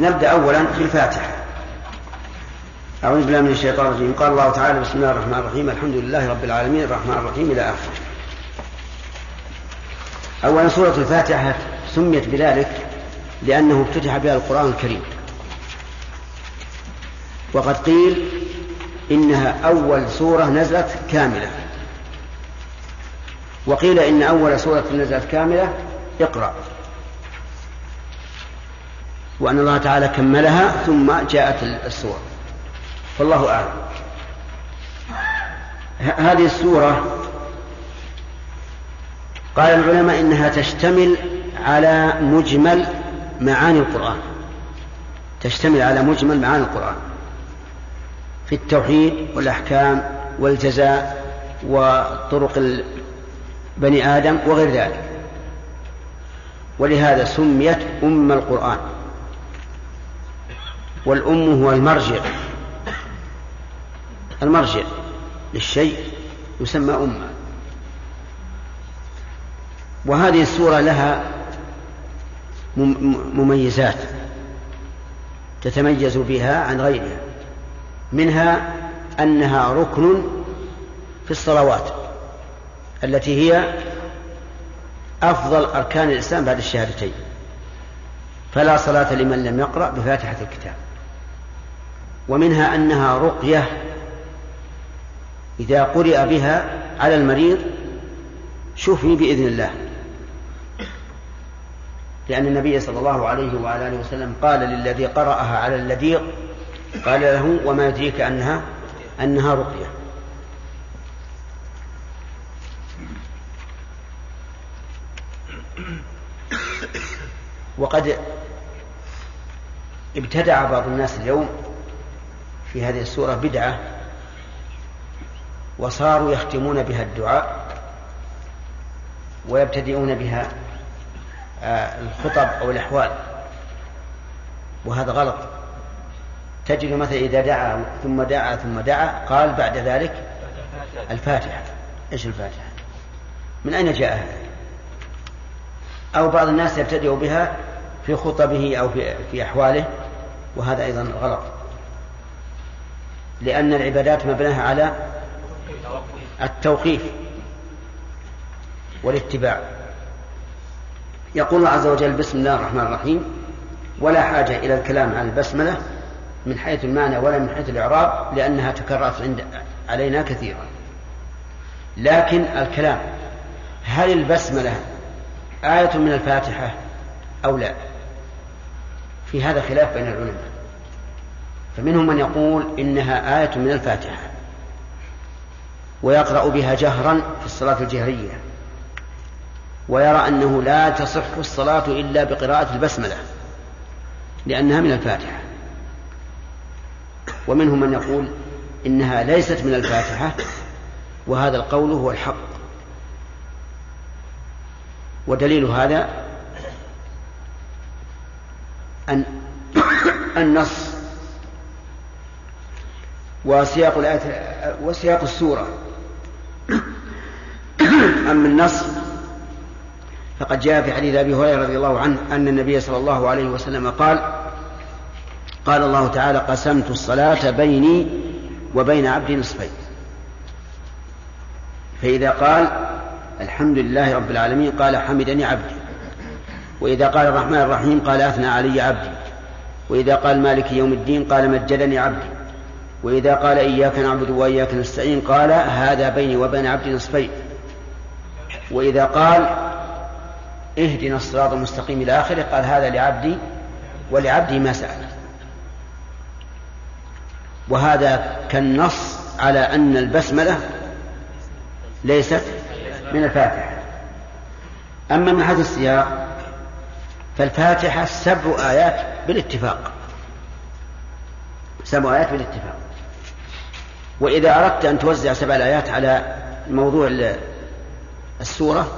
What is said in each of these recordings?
نبدأ أولا في الفاتحة أعوذ بالله من الشيطان الرجيم. قال الله تعالى بسم الله الرحمن الرحيم. الحمد لله رب العالمين. الرحمن الرحيم إلى آخره. أولا سورة الفاتحة سميت بذلك لأنه افتتح بها القرآن الكريم. وقد قيل إنها أول سورة نزلت كاملة. وقيل إن أول سورة نزلت كاملة اقرأ. وأن الله تعالى كملها ثم جاءت السورة. والله أعلم. هذه السورة قال العلماء إنها تشتمل على مجمل معاني القرآن. تشتمل على مجمل معاني القرآن. في التوحيد والأحكام والجزاء وطرق بني آدم وغير ذلك. ولهذا سميت أم القرآن. والأم هو المرجع. المرجع للشيء يسمى أمة. وهذه السورة لها مميزات تتميز بها عن غيرها. منها أنها ركن في الصلوات التي هي أفضل أركان الإسلام بعد الشهادتين. فلا صلاة لمن لم يقرأ بفاتحة الكتاب. ومنها أنها رقية إذا قرئ بها على المريض شفي بإذن الله. لأن النبي صلى الله عليه وعلى آله وسلم قال للذي قرأها على الذي قال له وما يدريك أنها أنها رقية. وقد ابتدع بعض الناس اليوم في هذه السورة بدعة وصاروا يختمون بها الدعاء ويبتدئون بها آه، الخطب أو الأحوال. وهذا غلط. تجد مثلا إذا دعا ثم دعا ثم دعا قال بعد ذلك الفاتحة. إيش الفاتحة؟ من أين جاء هذا؟ أو بعض الناس يبتدئ بها في خطبه أو في, في أحواله وهذا أيضا غلط. لأن العبادات مبناها على التوقيف والاتباع. يقول الله عز وجل بسم الله الرحمن الرحيم ولا حاجة إلى الكلام عن البسملة من حيث المعنى ولا من حيث الإعراب لأنها تكررت عند علينا كثيرا. لكن الكلام هل البسملة آية من الفاتحة أو لا؟ في هذا خلاف بين العلماء. فمنهم من يقول إنها آية من الفاتحة ويقرأ بها جهرا في الصلاة الجهرية ويرى أنه لا تصح الصلاة إلا بقراءة البسملة لأنها من الفاتحة. ومنهم من يقول إنها ليست من الفاتحة وهذا القول هو الحق. ودليل هذا أن النص وسياق الآية وسياق السورة. أما النص فقد جاء في حديث أبي هريرة رضي الله عنه أن النبي صلى الله عليه وسلم قال قال الله تعالى قسمت الصلاة بيني وبين عبدي نصفين فإذا قال الحمد لله رب العالمين قال حمدني عبدي وإذا قال الرحمن الرحيم قال أثنى علي عبدي وإذا قال مالك يوم الدين قال مجدني عبدي وإذا قال إياك نعبد وإياك نستعين قال هذا بيني وبين عبدي نصفين. وإذا قال اهدنا الصراط المستقيم إلى آخره قال هذا لعبدي ولعبدي ما سأل. وهذا كالنص على أن البسملة ليست من الفاتحة. أما من حيث السياق فالفاتحة سبع آيات بالاتفاق. سبع آيات بالاتفاق. وإذا أردت أن توزع سبع الآيات على موضوع السورة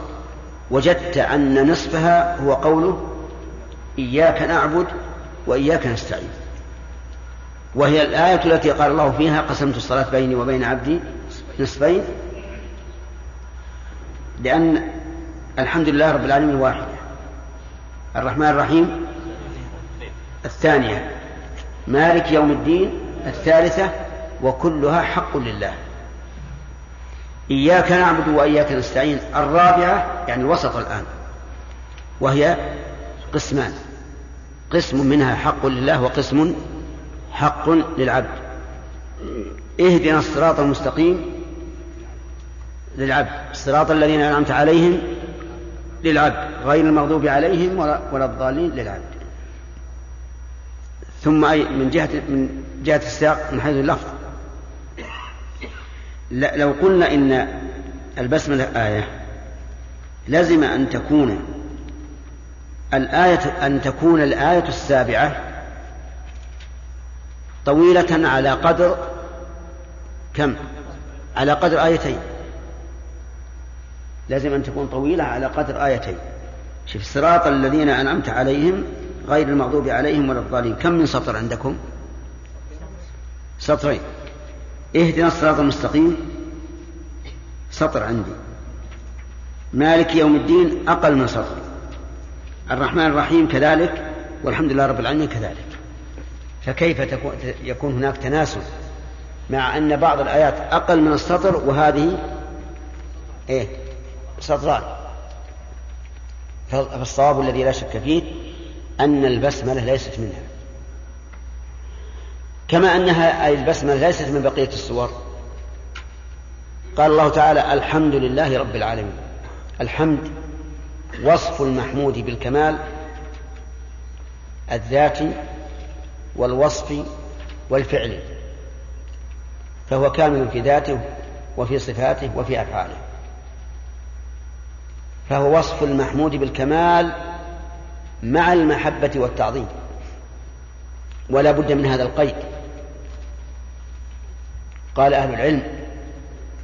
وجدت أن نصفها هو قوله إياك نعبد وإياك نستعين. وهي الآية التي قال الله فيها قسمت الصلاة بيني وبين عبدي نصفين لأن الحمد لله رب العالمين واحدة. الرحمن الرحيم الثانية مالك يوم الدين الثالثة وكلها حق لله. إياك نعبد وإياك نستعين. الرابعة يعني الوسط الآن وهي قسمان. قسم منها حق لله وقسم حق للعبد. اهدنا الصراط المستقيم للعبد. الصراط الذين أنعمت عليهم للعبد غير المغضوب عليهم ولا الضالين للعبد. ثم أي من جهة من جهة السياق من حيث اللفظ. لو قلنا إن البسملة آية لزم أن تكون الآية أن تكون الآية السابعة طويلة على قدر كم؟ على قدر آيتين. لازم أن تكون طويلة على قدر آيتين. شوف صراط الذين أنعمت عليهم غير المغضوب عليهم ولا الضالين. كم من سطر عندكم؟ سطرين. اهدنا الصراط المستقيم. سطر عندي. مالك يوم الدين أقل من سطر. الرحمن الرحيم كذلك والحمد لله رب العالمين كذلك. فكيف يكون هناك تناسب مع أن بعض الآيات أقل من السطر وهذه إيه؟ سطران. فالصواب الذي لا شك فيه أن البسملة ليست منها. كما أنها أي البسملة ليست من بقية السور. قال الله تعالى الحمد لله رب العالمين. الحمد وصف المحمود بالكمال الذاتي والوصف والفعل فهو كامل في ذاته وفي صفاته وفي أفعاله. فهو وصف المحمود بالكمال مع المحبة والتعظيم. ولا بد من هذا القيد. قال أهل العلم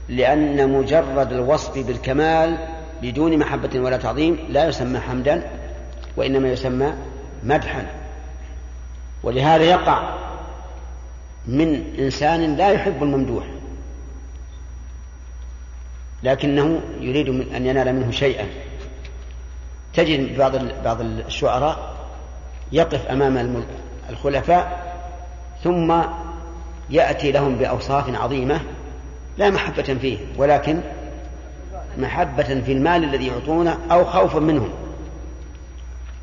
لأن مجرد الوصف بالكمال بدون محبة ولا تعظيم لا يسمى حمدا وإنما يسمى مدحا. ولهذا يقع من إنسان لا يحب الممدوح لكنه يريد من أن ينال منه شيئا. تجد بعض بعض الشعراء يقف أمام الخلفاء ثم يأتي لهم بأوصاف عظيمة لا محبة فيه ولكن محبة في المال الذي يعطونه أو خوفا منهم.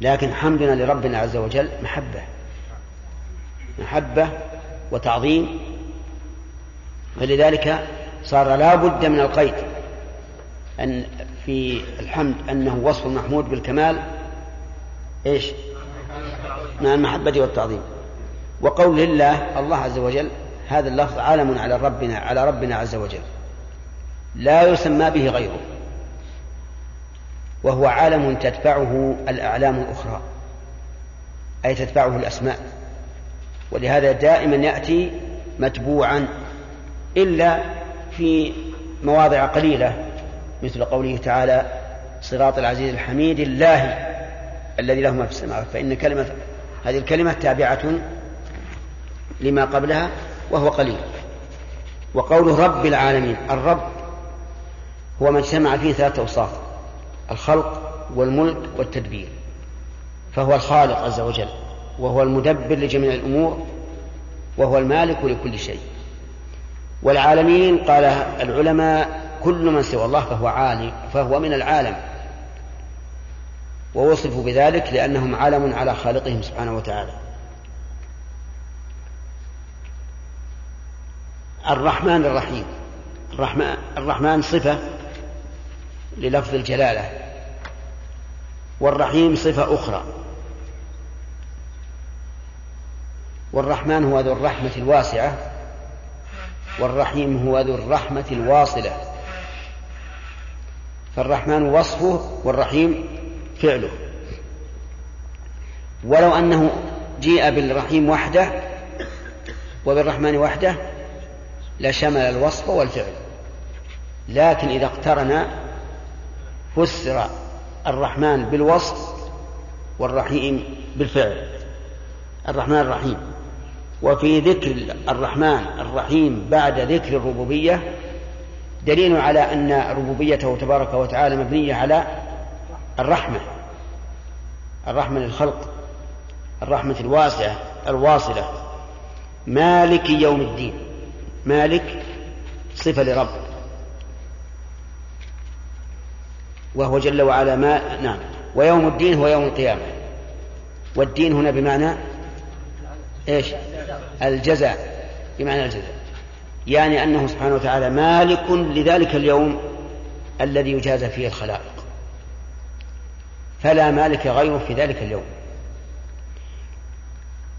لكن حمدنا لربنا عز وجل محبة محبة وتعظيم. فلذلك صار لا بد من القيد أن في الحمد أنه وصف المحمود بالكمال. إيش؟ مع المحبة والتعظيم. وقول لله الله عز وجل هذا اللفظ علم على ربنا على ربنا عز وجل. لا يسمى به غيره. وهو عالم تتبعه الأعلام الأخرى. أي تتبعه الأسماء. ولهذا دائما يأتي متبوعا إلا في مواضع قليلة مثل قوله تعالى صراط العزيز الحميد الله الذي له ما في السماوات فإن كلمة هذه الكلمة تابعة لما قبلها وهو قليل. وقوله رب العالمين الرب هو ما اجتمع فيه ثلاثة أوصاف الخلق والملك والتدبير فهو الخالق عز وجل وهو المدبر لجميع الأمور وهو المالك لكل شيء. والعالمين قال العلماء كل من سوى الله فهو عالم فهو من العالم. ووصفوا بذلك لأنهم علم على خالقهم سبحانه وتعالى. الرحمن الرحيم. الرحمن, الرحمن صفة للفظ الجلالة. والرحيم صفة أخرى. والرحمن هو ذو الرحمة الواسعة. والرحيم هو ذو الرحمة الواصلة. فالرحمن وصفه والرحيم فعله. ولو أنه جيء بالرحيم وحده وبالرحمن وحده لشمل الوصف والفعل. لكن إذا اقترن فسر الرحمن بالوصف والرحيم بالفعل. الرحمن الرحيم. وفي ذكر الرحمن الرحيم بعد ذكر الربوبية دليل على أن ربوبيته تبارك وتعالى مبنية على الرحمة. الرحمة للخلق الرحمة الواسعة الواصلة. مالك يوم الدين. مالك صفة لرب. وهو جل وعلا ما نعم. ويوم الدين هو يوم القيامة. والدين هنا بمعنى إيش؟ الجزاء. بمعنى الجزاء. يعني أنه سبحانه وتعالى مالك لذلك اليوم الذي يجازى فيه الخلائق. فلا مالك غيره في ذلك اليوم.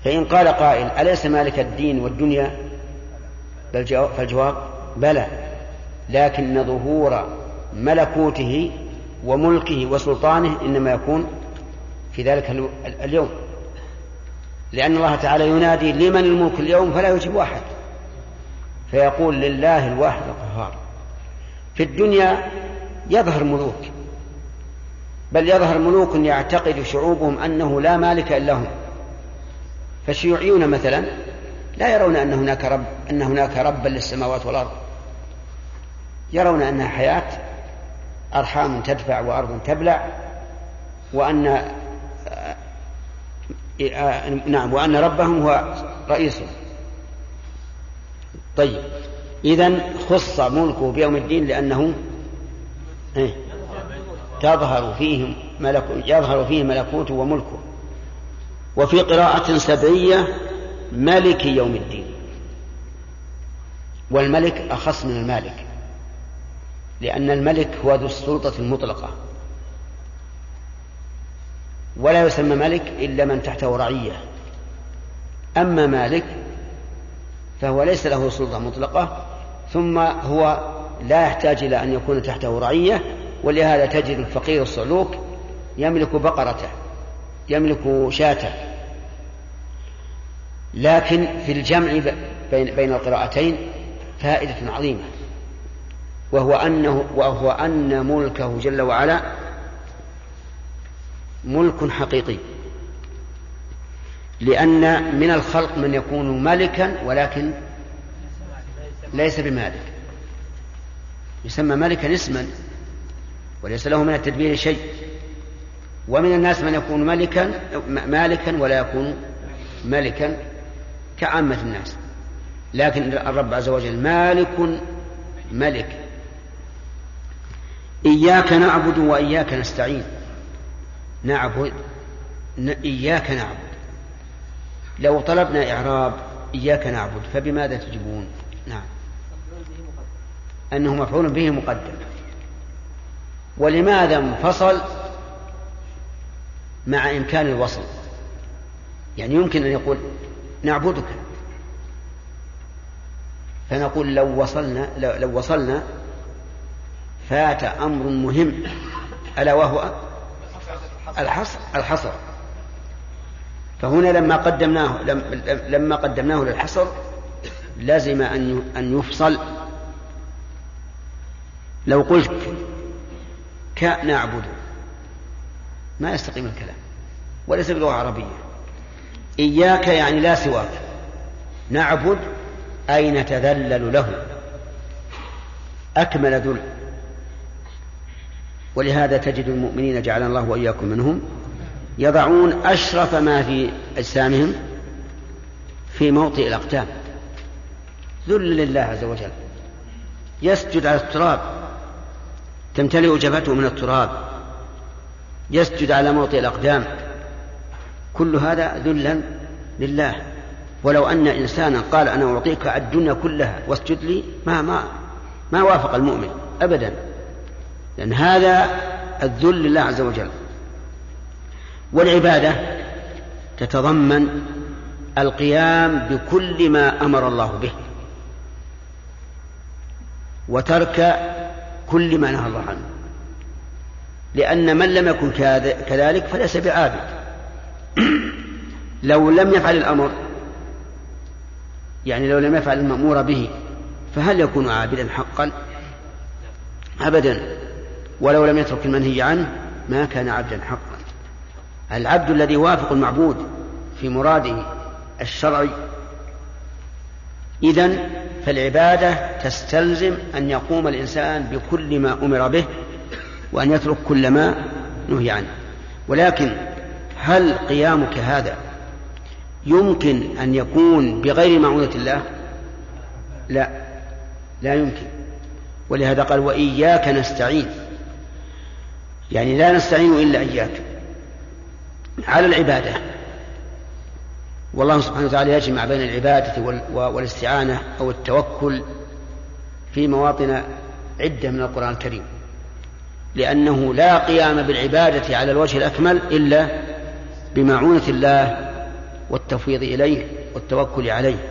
فإن قال قائل أليس مالك الدين والدنيا؟ فالجواب بلى لكن ظهور ملكوته وملكه وسلطانه إنما يكون في ذلك اليوم. لأن الله تعالى ينادي لمن الملك اليوم فلا يجيب واحد فيقول لله الواحد القهار في الدنيا يظهر ملوك بل يظهر ملوك يعتقد شعوبهم أنه لا مالك إلا هم. فالشيوعيون مثلا لا يرون أن هناك رب أن هناك ربا للسماوات والأرض. يرون أنها حياة أرحام تدفع وأرض تبلع وأن آه، نعم وأن ربهم هو رئيسهم طيب إذا خص ملكه بيوم الدين لأنه إيه؟ تظهر فيه ملك يظهر فيه ملكوته وملكه. وفي قراءة سبعية ملك يوم الدين. والملك أخص من المالك لأن الملك هو ذو السلطة المطلقة. ولا يسمى ملك إلا من تحته رعية. أما مالك فهو ليس له سلطة مطلقة ثم هو لا يحتاج إلى أن يكون تحته رعية ولهذا تجد الفقير الصعلوك يملك بقرته يملك شاته. لكن في الجمع بين بين القراءتين فائدة عظيمة. وهو أنه وهو أن ملكه جل وعلا ملك حقيقي. لأن من الخلق من يكون ملكا ولكن ليس بمالك. يسمى ملكا اسما وليس له من التدبير شيء. ومن الناس من يكون ملكا مالكا ولا يكون ملكا كعامة الناس. لكن الرب عز وجل مالك ملك. إياك نعبد وإياك نستعين. نعبد إياك نعبد. لو طلبنا إعراب إياك نعبد. فبماذا تجيبون؟ نعم. أنه مفعول به مقدم. ولماذا انفصل؟ مع إمكان الوصل. يعني يمكن أن يقول نعبدك. فنقول لو وصلنا لو وصلنا فات أمر مهم. ألا وهو؟ الحصر الحصر. فهنا لما قدمناه لما قدمناه للحصر لزم أن أن يفصل. لو قلت كنعبد ما يستقيم الكلام وليس بلغة عربية. إياك يعني لا سواك. نعبد أي نتذلل له. أكمل ذل. ولهذا تجد المؤمنين جعلنا الله وإياكم منهم يضعون أشرف ما في أجسامهم في موطئ الأقدام. ذل لله عز وجل. يسجد على التراب. تمتلئ جبهته من التراب. يسجد على موطئ الأقدام. كل هذا ذلا لله. ولو أن إنسانا قال أنا أعطيك الدنيا كلها واسجد لي ما ما ما وافق المؤمن أبدا. لأن هذا الذل لله عز وجل. والعبادة تتضمن القيام بكل ما أمر الله به وترك كل ما نهى الله عنه. لأن من لم يكن كذلك فليس بعابد. لو لم يفعل الأمر يعني لو لم يفعل المأمور به فهل يكون عابدا حقا؟ أبدا. ولو لم يترك المنهي عنه ما كان عبدا حقا. العبد الذي يوافق المعبود في مراده الشرعي إذن فالعبادة تستلزم أن يقوم الإنسان بكل ما أمر به وأن يترك كل ما نهي عنه. ولكن هل قيامك هذا يمكن أن يكون بغير معونة الله؟ لا. لا يمكن. ولهذا قال وإياك نستعين. يعني لا نستعين إلا إياك. على العبادة. والله سبحانه وتعالى يجمع بين العبادة والاستعانة أو التوكل في مواطن عدة من القرآن الكريم. لأنه لا قيام بالعبادة على الوجه الأكمل إلا بمعونة الله والتفويض إليه والتوكل عليه.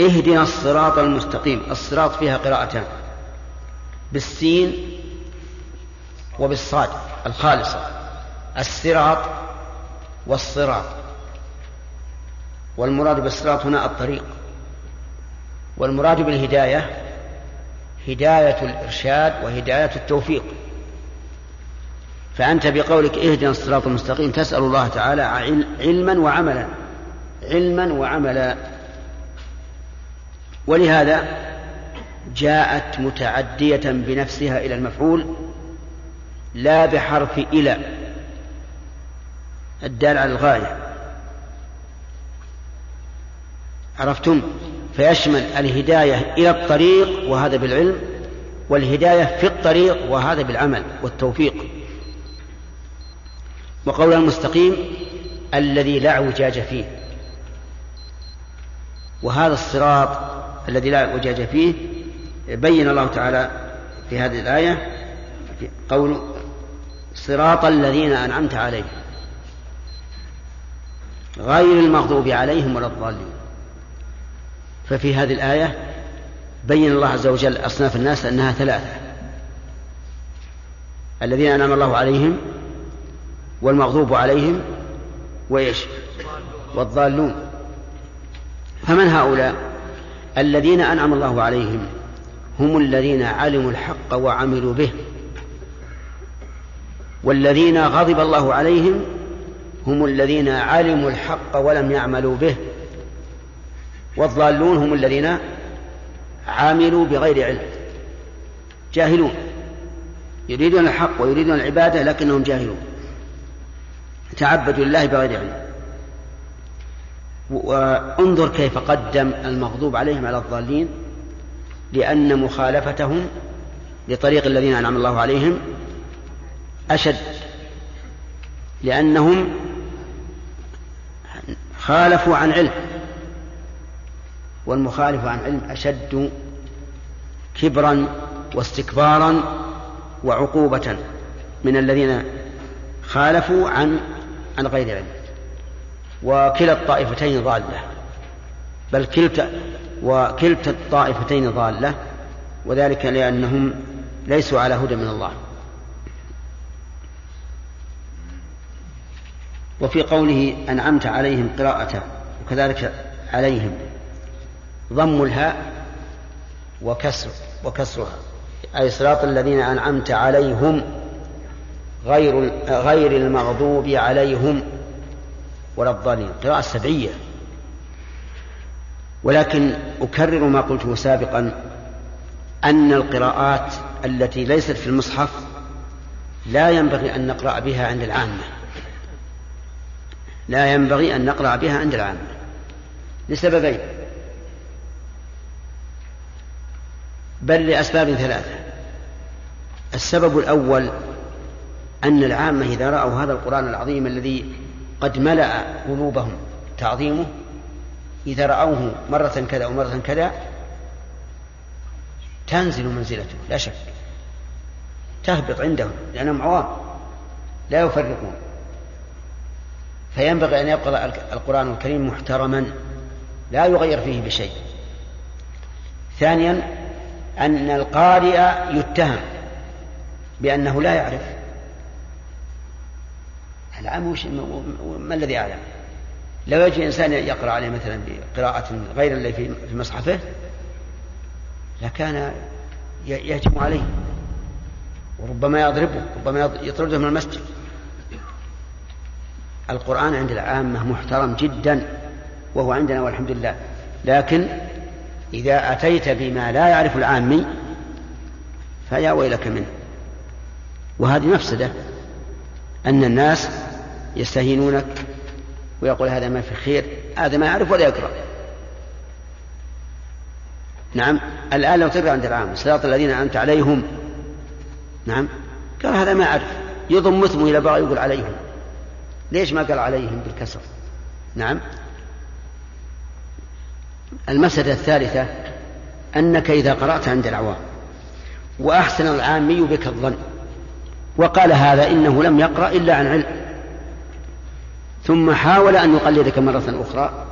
اهدنا الصراط المستقيم. الصراط فيها قراءتان. بالسين وبالصاد الخالصة. الصراط والصراط. والمراد بالصراط هنا الطريق. والمراد بالهداية هداية الإرشاد وهداية التوفيق. فأنت بقولك اهدنا الصراط المستقيم تسأل الله تعالى علما وعملا علما وعملا. ولهذا جاءت متعدية بنفسها إلى المفعول لا بحرف إلى الدال على الغاية. عرفتم؟ فيشمل الهداية إلى الطريق وهذا بالعلم والهداية في الطريق وهذا بالعمل والتوفيق. وقول المستقيم الذي لا اعوجاج فيه. وهذا الصراط الذي لا اعوجاج فيه بين الله تعالى في هذه الآية قول صراط الذين أنعمت عليهم. غير المغضوب عليهم ولا الضالين. ففي هذه الآية بين الله عز وجل أصناف الناس أنها ثلاثة. الذين أنعم الله عليهم والمغضوب عليهم وإيش؟ والضالون. فمن هؤلاء؟ الذين أنعم الله عليهم. هم الذين علموا الحق وعملوا به. والذين غضب الله عليهم هم الذين علموا الحق ولم يعملوا به. والضالون هم الذين عاملوا بغير علم. جاهلون. يريدون الحق ويريدون العبادة لكنهم جاهلون. تعبدوا لله بغير علم. وانظر كيف قدم المغضوب عليهم على الضالين لأن مخالفتهم لطريق الذين أنعم الله عليهم أشد. لأنهم خالفوا عن علم والمخالف عن علم أشد كبرا واستكبارا وعقوبة من الذين خالفوا عن عن غير علم. وكلا الطائفتين ضالة. بل كلتا وكلتا الطائفتين ضالة وذلك لأنهم ليسوا على هدى من الله. وفي قوله أنعمت عليهم قراءة وكذلك عليهم ضم الهاء وكسر وكسرها. أي صراط الذين أنعمت عليهم غير غير المغضوب عليهم ولا الضالين. قراءة سبعية. ولكن أكرر ما قلته سابقا أن القراءات التي ليست في المصحف لا ينبغي أن نقرأ بها عند العامة. لا ينبغي أن نقرأ بها عند العامة. لسببين. بل لأسباب ثلاثة. السبب الأول أن العامة إذا رأوا هذا القرآن العظيم الذي قد ملأ قلوبهم تعظيمه إذا رأوه مرة كذا ومرة كذا تنزل منزلته لا شك. تهبط عندهم لأنهم عوام لا يفرقون. فينبغي أن يبقى القرآن الكريم محترما لا يغير فيه بشيء. ثانيا أن القارئ يتهم بأنه لا يعرف. العام وش ما الذي أعلم؟ لو يجي إنسان يقرأ عليه مثلا بقراءة غير اللي في مصحفه؟ لكان يهجم عليه. وربما يضربه ربما يطرده من المسجد. القرآن عند العامة محترم جدا وهو عندنا والحمد لله. لكن إذا أتيت بما لا يعرف العامي فيا ويلك منه. وهذه مفسدة أن الناس يستهينونك ويقول هذا ما في خير هذا ما يعرف ولا يقرأ. نعم الآن لو تقرأ عند العام صراط الذين أنت عليهم. نعم قال هذا ما أعرف يضم اسمه إلى بعض يقول عليهم. ليش ما قال عليهم بالكسر؟ نعم. المسألة الثالثة أنك إذا قرأت عند العوام وأحسن العامي بك الظن وقال هذا إنه لم يقرأ إلا عن علم. ثم حاول أن يقلدك مرة أخرى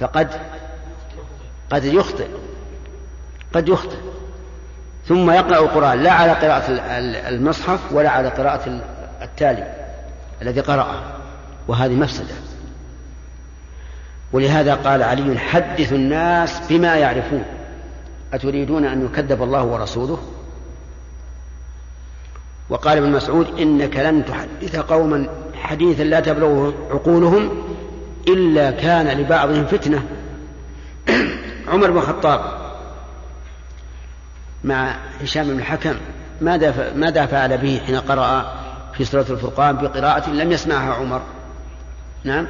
فقد قد يخطئ قد يخطئ. ثم يقرأ القرآن لا على قراءة المصحف ولا على قراءة التالي الذي قرأه وهذه مفسدة. ولهذا قال علي حدث الناس بما يعرفون. أتريدون أن يكذب الله ورسوله؟ وقال ابن مسعود إنك لن تحدث قوما حديثا لا تبلغه عقولهم إلا كان لبعضهم فتنة. عمر بن الخطاب مع هشام بن الحكم ماذا ماذا فعل به حين قرأ في سورة الفرقان بقراءة لم يسمعها عمر؟ نعم.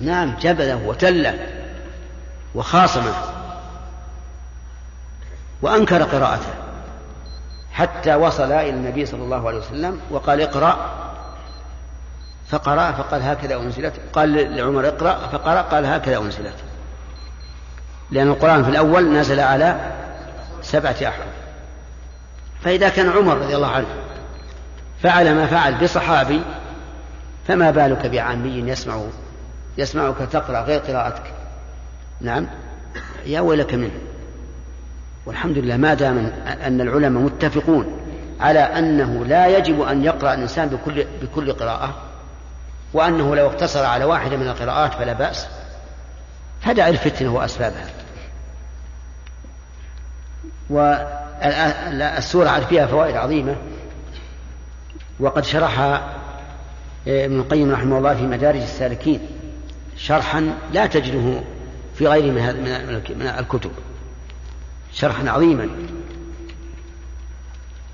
نعم جبله وتله وخاصمه وأنكر قراءته حتى وصل إلى النبي صلى الله عليه وسلم وقال اقرأ فقرأ فقال هكذا أنزلت. قال لعمر اقرأ فقرأ قال هكذا أنزلت. لأن القرآن في الأول نزل على سبعة أحرف. فإذا كان عمر رضي الله عنه فعل ما فعل بصحابي فما بالك بعامي يسمع يسمعك تقرأ غير قراءتك؟ نعم. يا ويلك منه. والحمد لله ما دام أن العلماء متفقون على أنه لا يجب أن يقرأ الإنسان بكل, بكل قراءة وأنه لو اقتصر على واحدة من القراءات فلا بأس. فدع الفتنة وأسبابها والسورة فيها فوائد عظيمة. وقد شرحها ابن القيم رحمه الله في مدارج السالكين شرحا لا تجده في غيره من الكتب. شرحا عظيما.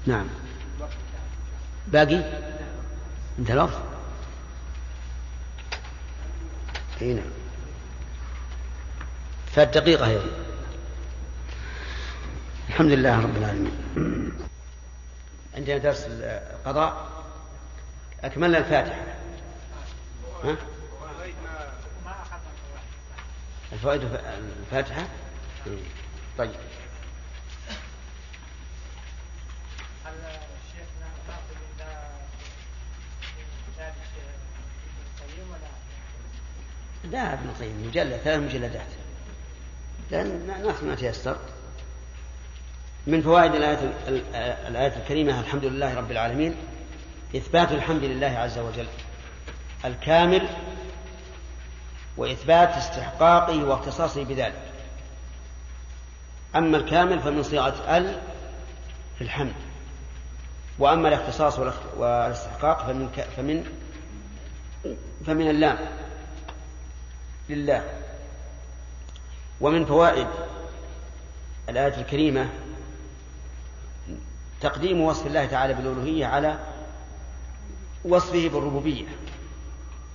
نعم. باقي؟ انت لفظ؟ اي نعم. فالدقيقة هي. الحمد لله رب العالمين. عندنا درس القضاء. أكملنا الفاتحة. ها؟ الفوائد الفاتحة؟ طيب. لا ابن القيم مجلد ثلاث مجلدات. لأن ناخذ ما تيسر من فوائد الآية الآية الكريمة الحمد لله رب العالمين إثبات الحمد لله عز وجل. الكامل وإثبات استحقاقه واختصاصه بذلك. أما الكامل فمن صيغة ال في الحمد. وأما الاختصاص والاستحقاق فمن فمن فمن اللام. لله. ومن فوائد الآية الكريمة تقديم وصف الله تعالى بالألوهية على وصفه بالربوبية.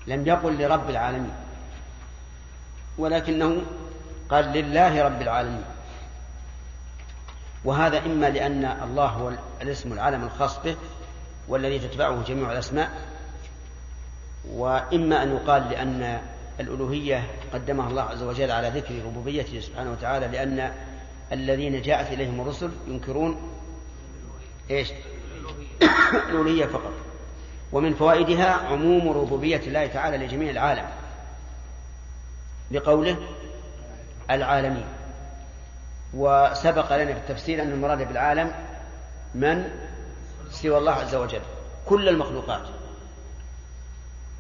لم يقل لرب العالمين ولكنه قال لله رب العالمين. وهذا إما لأن الله هو الاسم العالم الخاص به والذي تتبعه جميع الأسماء وإما أن يقال لأن الألوهية قدمها الله عز وجل على ذكر ربوبيته سبحانه وتعالى لأن الذين جاءت إليهم الرسل ينكرون إيش؟ الألوهية فقط. ومن فوائدها عموم ربوبية الله تعالى لجميع العالم بقوله العالمين. وسبق لنا في التفسير أن المراد بالعالم من؟ سوى الله عز وجل. كل المخلوقات.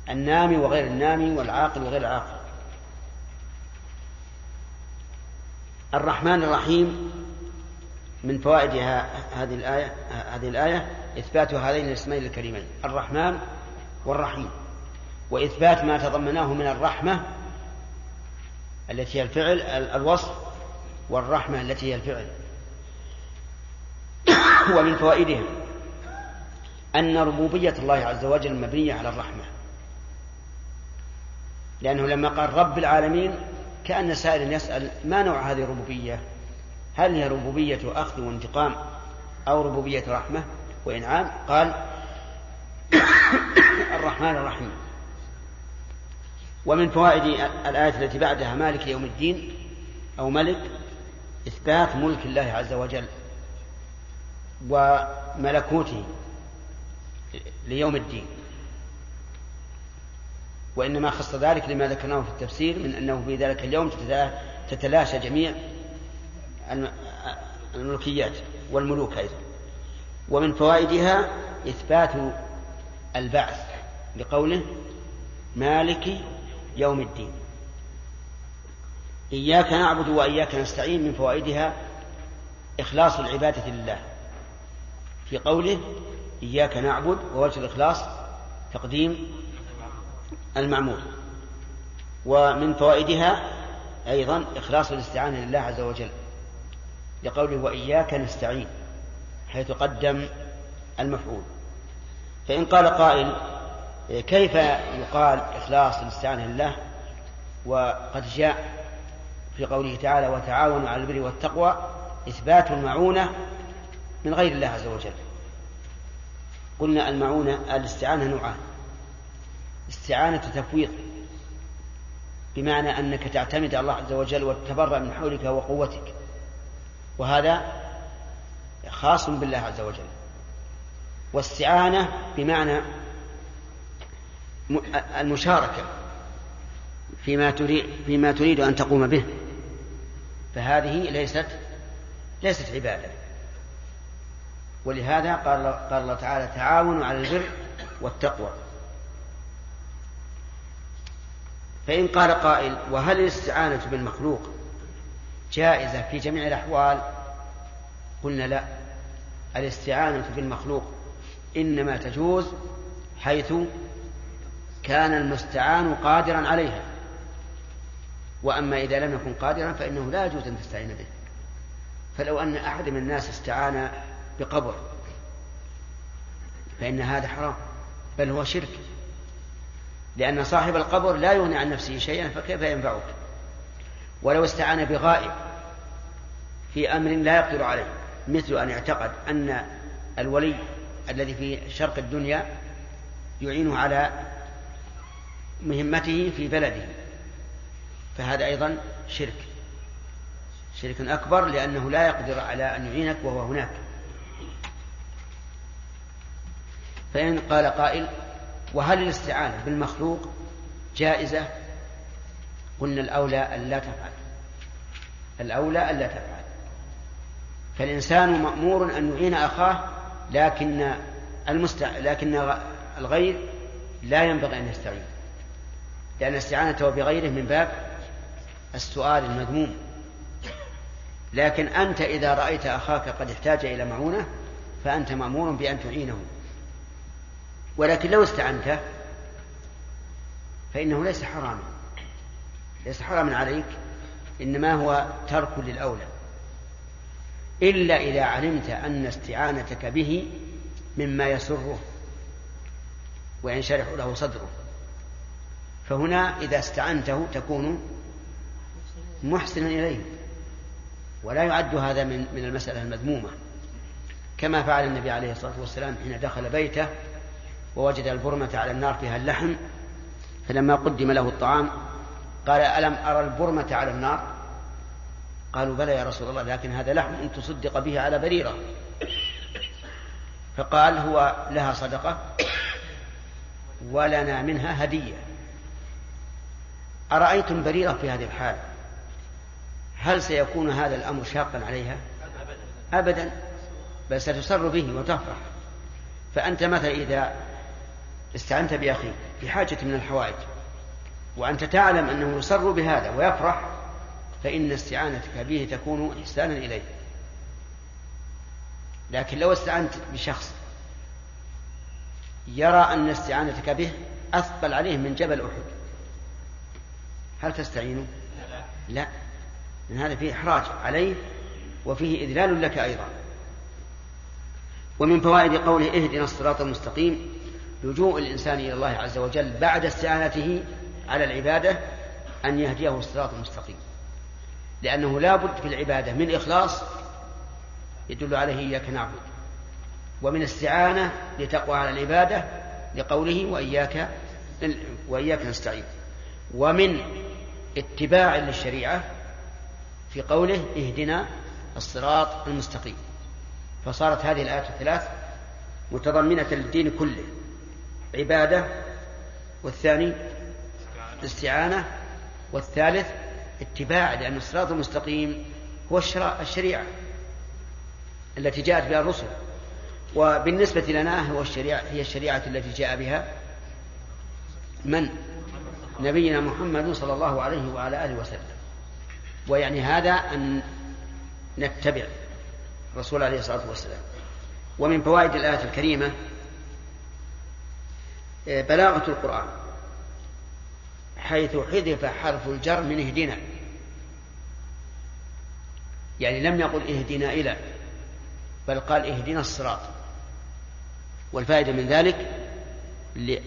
النامي وغير النامي والعاقل وغير العاقل. الرحمن الرحيم من فوائد هذه الآية هذه الآية إثبات هذين الاسمين الكريمين الرحمن والرحيم. وإثبات ما تضمناه من الرحمة التي هي الفعل الوصف والرحمة التي هي الفعل. ومن فوائدها أن ربوبية الله عز وجل مبنية على الرحمة. لأنه لما قال رب العالمين كأن سائل يسأل ما نوع هذه الربوبية؟ هل هي ربوبية أخذ وانتقام أو ربوبية رحمة؟ وإنعام قال الرحمن الرحيم. ومن فوائد الآية التي بعدها مالك يوم الدين أو ملك إثبات ملك الله عز وجل وملكوته ليوم الدين. وإنما خص ذلك لما ذكرناه في التفسير من أنه في ذلك اليوم تتلاشى جميع الملكيات والملوك أيضا. ومن فوائدها إثبات البعث لقوله مالك يوم الدين. إياك نعبد وإياك نستعين من فوائدها إخلاص العبادة لله. في قوله إياك نعبد ووجه الإخلاص تقديم المعمول. ومن فوائدها أيضا إخلاص الاستعانة لله عز وجل. لقوله وإياك نستعين حيث قدم المفعول. فإن قال قائل كيف يقال إخلاص الاستعانة لله؟ وقد جاء في قوله تعالى وتعاونوا على البر والتقوى إثبات المعونة من غير الله عز وجل. قلنا المعونة الاستعانة نوعان. استعانة تفويض بمعنى أنك تعتمد على الله عز وجل وتتبرأ من حولك وقوتك. وهذا خاص بالله عز وجل. واستعانة بمعنى المشاركة فيما تريد فيما تريد أن تقوم به. فهذه ليست ليست عبادة. ولهذا قال قال الله تعالى تعاونوا على البر والتقوى. فإن قال قائل وهل الاستعانة بالمخلوق جائزة في جميع الأحوال؟ قلنا لا. الاستعانة بالمخلوق إنما تجوز حيث كان المستعان قادرا عليها. وأما إذا لم يكن قادرا فإنه لا يجوز أن تستعين به. فلو أن أحد من الناس استعان بقبر فإن هذا حرام بل هو شرك. لأن صاحب القبر لا يغني عن نفسه شيئا فكيف ينفعك؟ ولو استعان بغائب في أمر لا يقدر عليه مثل أن يعتقد أن الولي الذي في شرق الدنيا يعينه على مهمته في بلده. فهذا أيضا شرك. شرك أكبر لأنه لا يقدر على أن يعينك وهو هناك. فإن قال قائل وهل الاستعانة بالمخلوق جائزة؟ قلنا الأولى أن لا تفعل. الأولى أن لا تفعل. فالإنسان مأمور أن يعين أخاه لكن المستع... لكن الغير لا ينبغي أن يستعين. لأن استعانته بغيره من باب السؤال المذموم. لكن أنت إذا رأيت أخاك قد احتاج إلى معونة فأنت مأمور بأن تعينه. ولكن لو استعنته فإنه ليس حراما. ليس حراما عليك إنما هو ترك للأولى. إلا إذا علمت أن استعانتك به مما يسره وينشرح له صدره. فهنا إذا استعنته تكون محسنا إليه ولا يعد هذا من من المسألة المذمومة. كما فعل النبي عليه الصلاة والسلام حين دخل بيته ووجد البرمة على النار فيها اللحم فلما قدم له الطعام قال ألم أرى البرمة على النار؟ قالوا بلى يا رسول الله لكن هذا لحم إن تصدق به على بريرة. فقال هو لها صدقة ولنا منها هدية. أرأيتم بريرة في هذه الحال؟ هل سيكون هذا الأمر شاقا عليها؟ أبدا. بل ستسر به وتفرح. فأنت مثلا إذا استعنت بأخيك في حاجة من الحوائج. وأنت تعلم أنه يسر بهذا ويفرح فإن استعانتك به تكون إحسانا إليه. لكن لو استعنت بشخص يرى أن استعانتك به أثقل عليه من جبل أحد هل تستعينه؟ لا. من هذا فيه إحراج عليه وفيه إذلال لك أيضا. ومن فوائد قوله اهدنا الصراط المستقيم لجوء الإنسان إلى الله عز وجل بعد استعانته على العبادة أن يهديه الصراط المستقيم. لأنه لا بد في العبادة من إخلاص يدل عليه إياك نعبد ومن استعانة لتقوى على العبادة لقوله وإياك وإياك نستعين. ومن اتباع للشريعة في قوله اهدنا الصراط المستقيم. فصارت هذه الآيات الثلاث متضمنة للدين كله. عبادة والثاني استعانة والثالث اتباع لأن الصراط المستقيم هو الشريعة التي جاءت بها الرسل. وبالنسبة لنا هو الشريعة هي الشريعة التي جاء بها من؟ نبينا محمد صلى الله عليه وعلى آله وسلم. ويعني هذا أن نتبع الرسول عليه الصلاة والسلام. ومن فوائد الآية الكريمة بلاغة القرآن حيث حذف حرف الجر من اهدنا. يعني لم يقل اهدنا إلى بل قال اهدنا الصراط. والفائدة من ذلك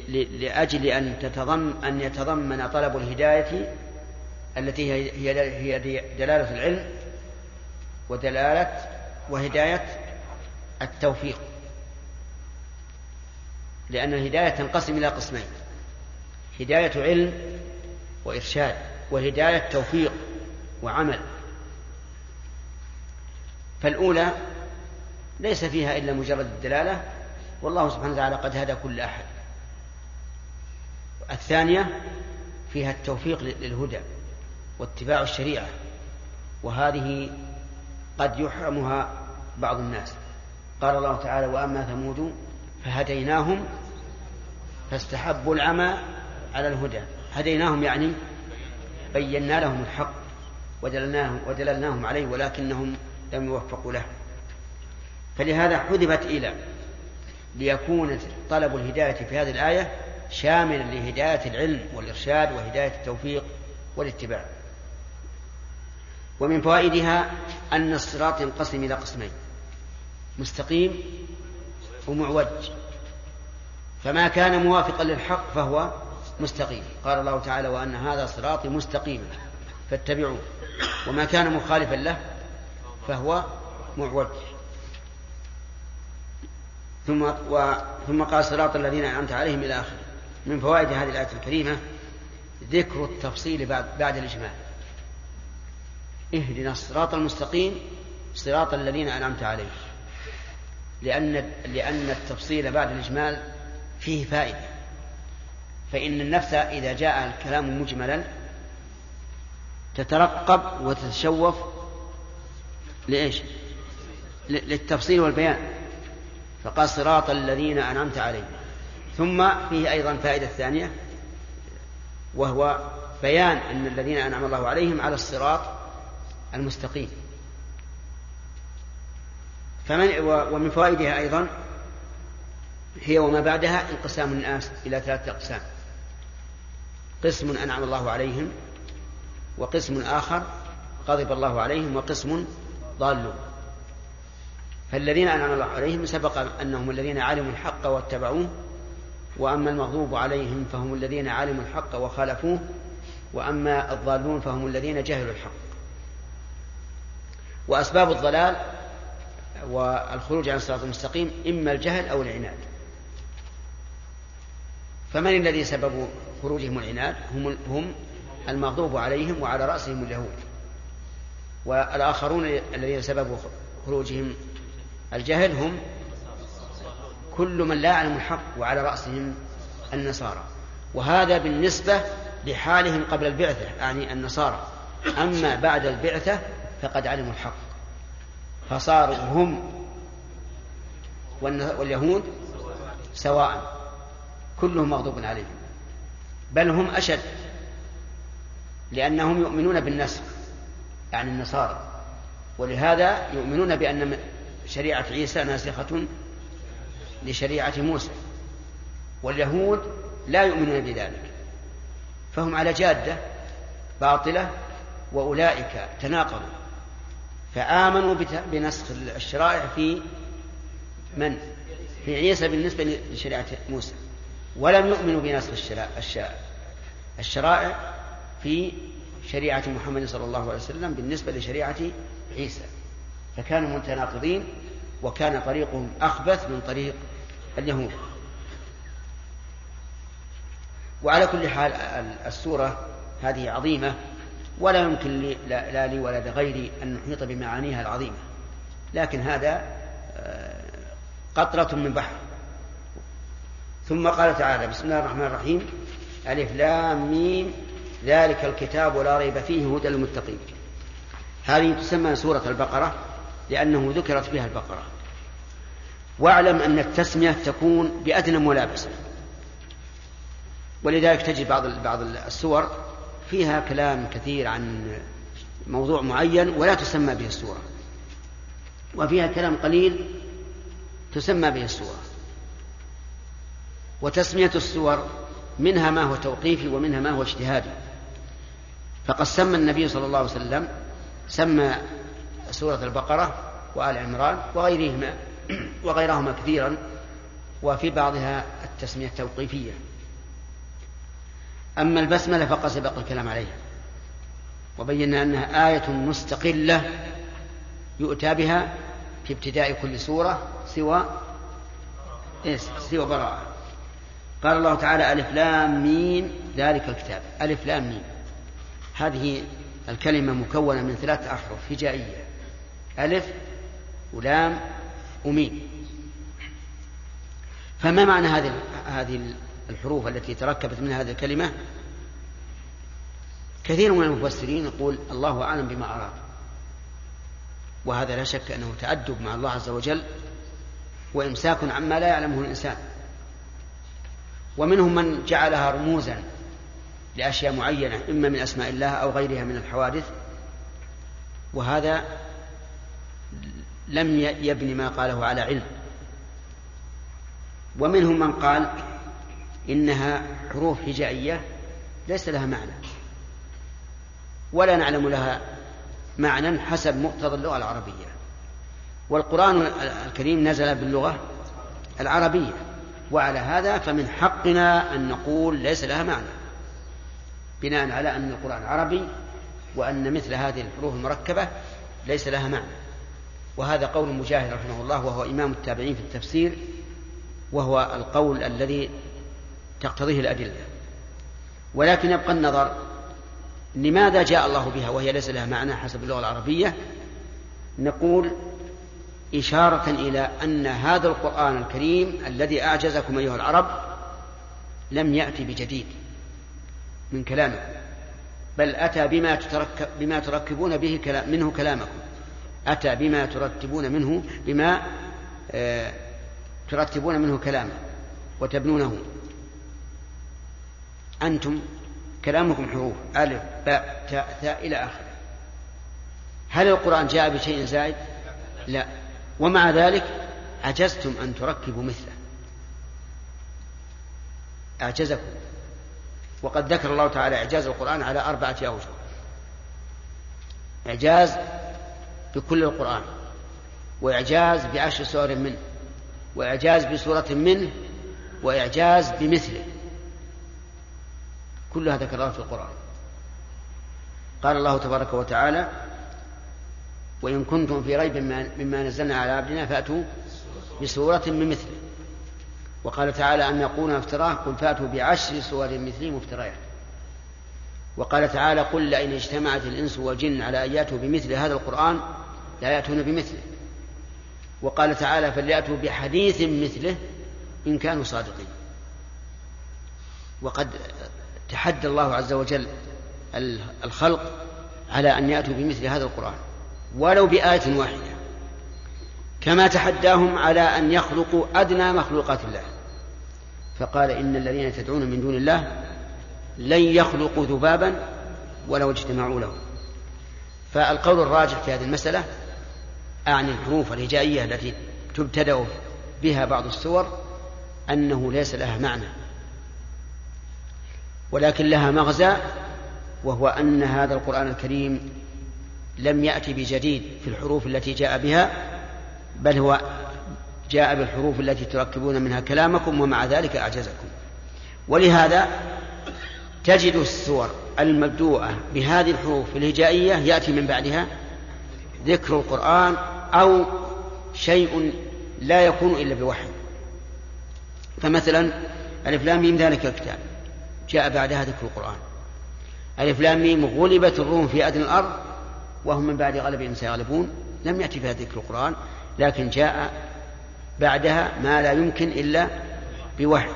لأجل أن تتضم أن يتضمن طلب الهداية التي هي هي دلالة العلم ودلالة وهداية التوفيق. لأن الهداية تنقسم إلى قسمين. هداية علم وإرشاد وهداية توفيق وعمل. فالأولى ليس فيها إلا مجرد الدلالة والله سبحانه وتعالى قد هدى كل أحد. الثانية فيها التوفيق للهدى واتباع الشريعة وهذه قد يحرمها بعض الناس. قال الله تعالى وأما ثمود فهديناهم فاستحبوا العمى على الهدى. هديناهم يعني بينا لهم الحق ودللناهم, ودللناهم عليه ولكنهم لم يوفقوا له. فلهذا حذفت إلى ليكون طلب الهداية في هذه الآية شاملا لهداية العلم والإرشاد وهداية التوفيق والاتباع. ومن فوائدها أن الصراط ينقسم إلى قسمين مستقيم ومعوج. فما كان موافقا للحق فهو مستقيم. قال الله تعالى وأن هذا صراطي مستقيما فاتبعوه. وما كان مخالفا له فهو معوج. ثم و ثم قال صراط الذين أنعمت عليهم إلى آخره. من فوائد هذه الآية الكريمة ذكر التفصيل بعد, بعد الإجمال اهدنا الصراط المستقيم صراط الذين أنعمت عليهم. لأن لأن التفصيل بعد الإجمال فيه فائدة. فإن النفس إذا جاء الكلام مجملا تترقب وتتشوف لإيش؟ للتفصيل والبيان. فقال صراط الذين أنعمت عليهم. ثم فيه أيضا فائدة ثانية وهو بيان أن الذين أنعم الله عليهم على الصراط المستقيم. فمن ومن فوائدها أيضا هي وما بعدها انقسام الناس إلى ثلاثة أقسام. قسم أنعم الله عليهم وقسم آخر غضب الله عليهم وقسم ضالون. فالذين أنعم الله عليهم سبق أنهم الذين علموا الحق واتبعوه وأما المغضوب عليهم فهم الذين علموا الحق وخالفوه وأما الضالون فهم الذين جهلوا الحق. وأسباب الضلال والخروج عن الصراط المستقيم إما الجهل أو العناد. فمن الذي سبب خروجهم العناد؟ هم, هم المغضوب عليهم وعلى رأسهم اليهود. والآخرون الذين سببوا خروجهم الجهل هم كل من لا يعلم الحق وعلى رأسهم النصارى. وهذا بالنسبة لحالهم قبل البعثة يعني النصارى. أما بعد البعثة فقد علموا الحق. فصاروا هم واليهود سواء كلهم مغضوب عليهم بل هم أشد لأنهم يؤمنون بالنسخ يعني النصارى ولهذا يؤمنون بأن شريعة عيسى ناسخة لشريعة موسى واليهود لا يؤمنون بذلك فهم على جادة باطلة وأولئك تناقضوا. فآمنوا بنسخ الشرائع في من؟ في عيسى بالنسبة لشريعة موسى. ولم يؤمنوا بنسخ الشرائع في شريعة محمد صلى الله عليه وسلم بالنسبة لشريعة عيسى. فكانوا متناقضين وكان طريقهم أخبث من طريق اليهود. وعلى كل حال السورة هذه عظيمة. ولا يمكن لي لا لي ولا لغيري أن نحيط بمعانيها العظيمة. لكن هذا آه، قطرة من بحر. ثم قال تعالى بسم الله الرحمن الرحيم. ألف لام ميم. ذلك الكتاب لا ريب فيه هدى للمتقين. هذه تسمى سورة البقرة لأنه ذكرت فيها البقرة. واعلم أن التسمية تكون بأدنى ملابسة. ولذلك تجد بعض بعض السور فيها كلام كثير عن موضوع معين ولا تسمى به السورة. وفيها كلام قليل تسمى به السورة. وتسمية السور منها ما هو توقيفي ومنها ما هو اجتهادي. فقد سمى النبي صلى الله عليه وسلم سمى سورة البقرة وآل عمران وغيرهما وغيرهما كثيرا وفي بعضها التسمية التوقيفية. أما البسملة فقد سبق الكلام عليها. وبينا أنها آية مستقلة يؤتى بها في ابتداء كل سورة سوى إيه سوى براءة. قال الله تعالى ألف لام ميم ذلك الكتاب. ألف لام ميم. هذه الكلمة مكونة من ثلاث أحرف هجائية. ألف ولام وميم. فما معنى هذه هذه الحروف التي تركبت من هذه الكلمة. كثير من المفسرين يقول الله أعلم بما أراد. وهذا لا شك أنه تأدب مع الله عز وجل وإمساك عما لا يعلمه الإنسان. ومنهم من جعلها رموزا لأشياء معينة إما من أسماء الله أو غيرها من الحوادث. وهذا لم يبني ما قاله على علم. ومنهم من قال إنها حروف هجائية ليس لها معنى. ولا نعلم لها معنى حسب مقتضى اللغة العربية. والقرآن الكريم نزل باللغة العربية. وعلى هذا فمن حقنا أن نقول ليس لها معنى. بناء على أن القرآن عربي وأن مثل هذه الحروف المركبة ليس لها معنى. وهذا قول مجاهد رحمه الله وهو إمام التابعين في التفسير وهو القول الذي تقتضيه الأدلة. ولكن يبقى النظر لماذا جاء الله بها وهي ليس لها معنى حسب اللغة العربية. نقول إشارة إلى أن هذا القرآن الكريم الذي أعجزكم أيها العرب لم يأتي بجديد من كلامه بل أتى بما, تتركب بما تركبون به كلام منه كلامكم. أتى بما ترتبون منه بما آه ترتبون منه كلامه وتبنونه. أنتم كلامكم حروف ألف باء تاء ثاء إلى آخره. هل القرآن جاء بشيء زائد؟ لا. ومع ذلك عجزتم أن تركبوا مثله. أعجزكم. وقد ذكر الله تعالى إعجاز القرآن على أربعة أوجه. إعجاز بكل القرآن وإعجاز بعشر سور منه وإعجاز بسورة منه وإعجاز بمثله. كلها ذكرها في القرآن. قال الله تبارك وتعالى وإن كنتم في ريب مما نزلنا على عبدنا فأتوا بسورة من مثله. وقال تعالى أن يقول افتراه؟ قل فأتوا بعشر سور مثله مفتريات وقال تعالى قل لئن اجتمعت الإنس والجن على أن يأتوا بمثل هذا القرآن لا يأتون بمثله. وقال تعالى فليأتوا بحديث مثله إن كانوا صادقين. وقد تحدى الله عز وجل الخلق على أن يأتوا بمثل هذا القرآن ولو بآية واحدة. كما تحداهم على أن يخلقوا أدنى مخلوقات الله. فقال إن الذين تدعون من دون الله لن يخلقوا ذبابا ولو اجتمعوا له فالقول الراجح في هذه المسألة أعني الحروف الهجائية التي تبتدأ بها بعض السور أنه ليس لها معنى. ولكن لها مغزى وهو أن هذا القرآن الكريم لم يأتي بجديد في الحروف التي جاء بها بل هو جاء بالحروف التي تركبون منها كلامكم ومع ذلك أعجزكم. ولهذا تجد السور المبدوءة بهذه الحروف الهجائية يأتي من بعدها ذكر القرآن أو شيء لا يكون إلا بوحي. فمثلا ألف لام ميم ذلك الكتاب. جاء بعدها ذكر القرآن. ألف لام ميم غلبت الروم في أدنى الأرض وهم من بعد غلبهم سيغلبون. لم يأتي فيها ذكر القرآن لكن جاء بعدها ما لا يمكن إلا بوحي.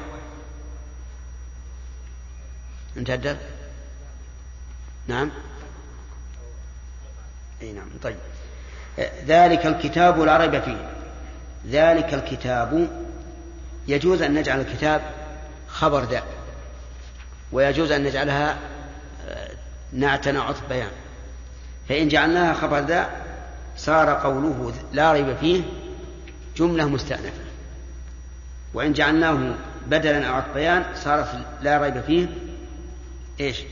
انتهى نعم. أي نعم طيب. ذلك الكتاب لا ريب فيه. ذلك الكتاب يجوز أن نجعل الكتاب خبر ذا. ويجوز أن نجعلها آه، نعتنا عطف بيان. فإن جعلناها خبر ذا صار قوله لا ريب فيه جملة مستأنفة. وإن جعلناه بدلا أو عطف بيان صارت لا ريب فيه إيش؟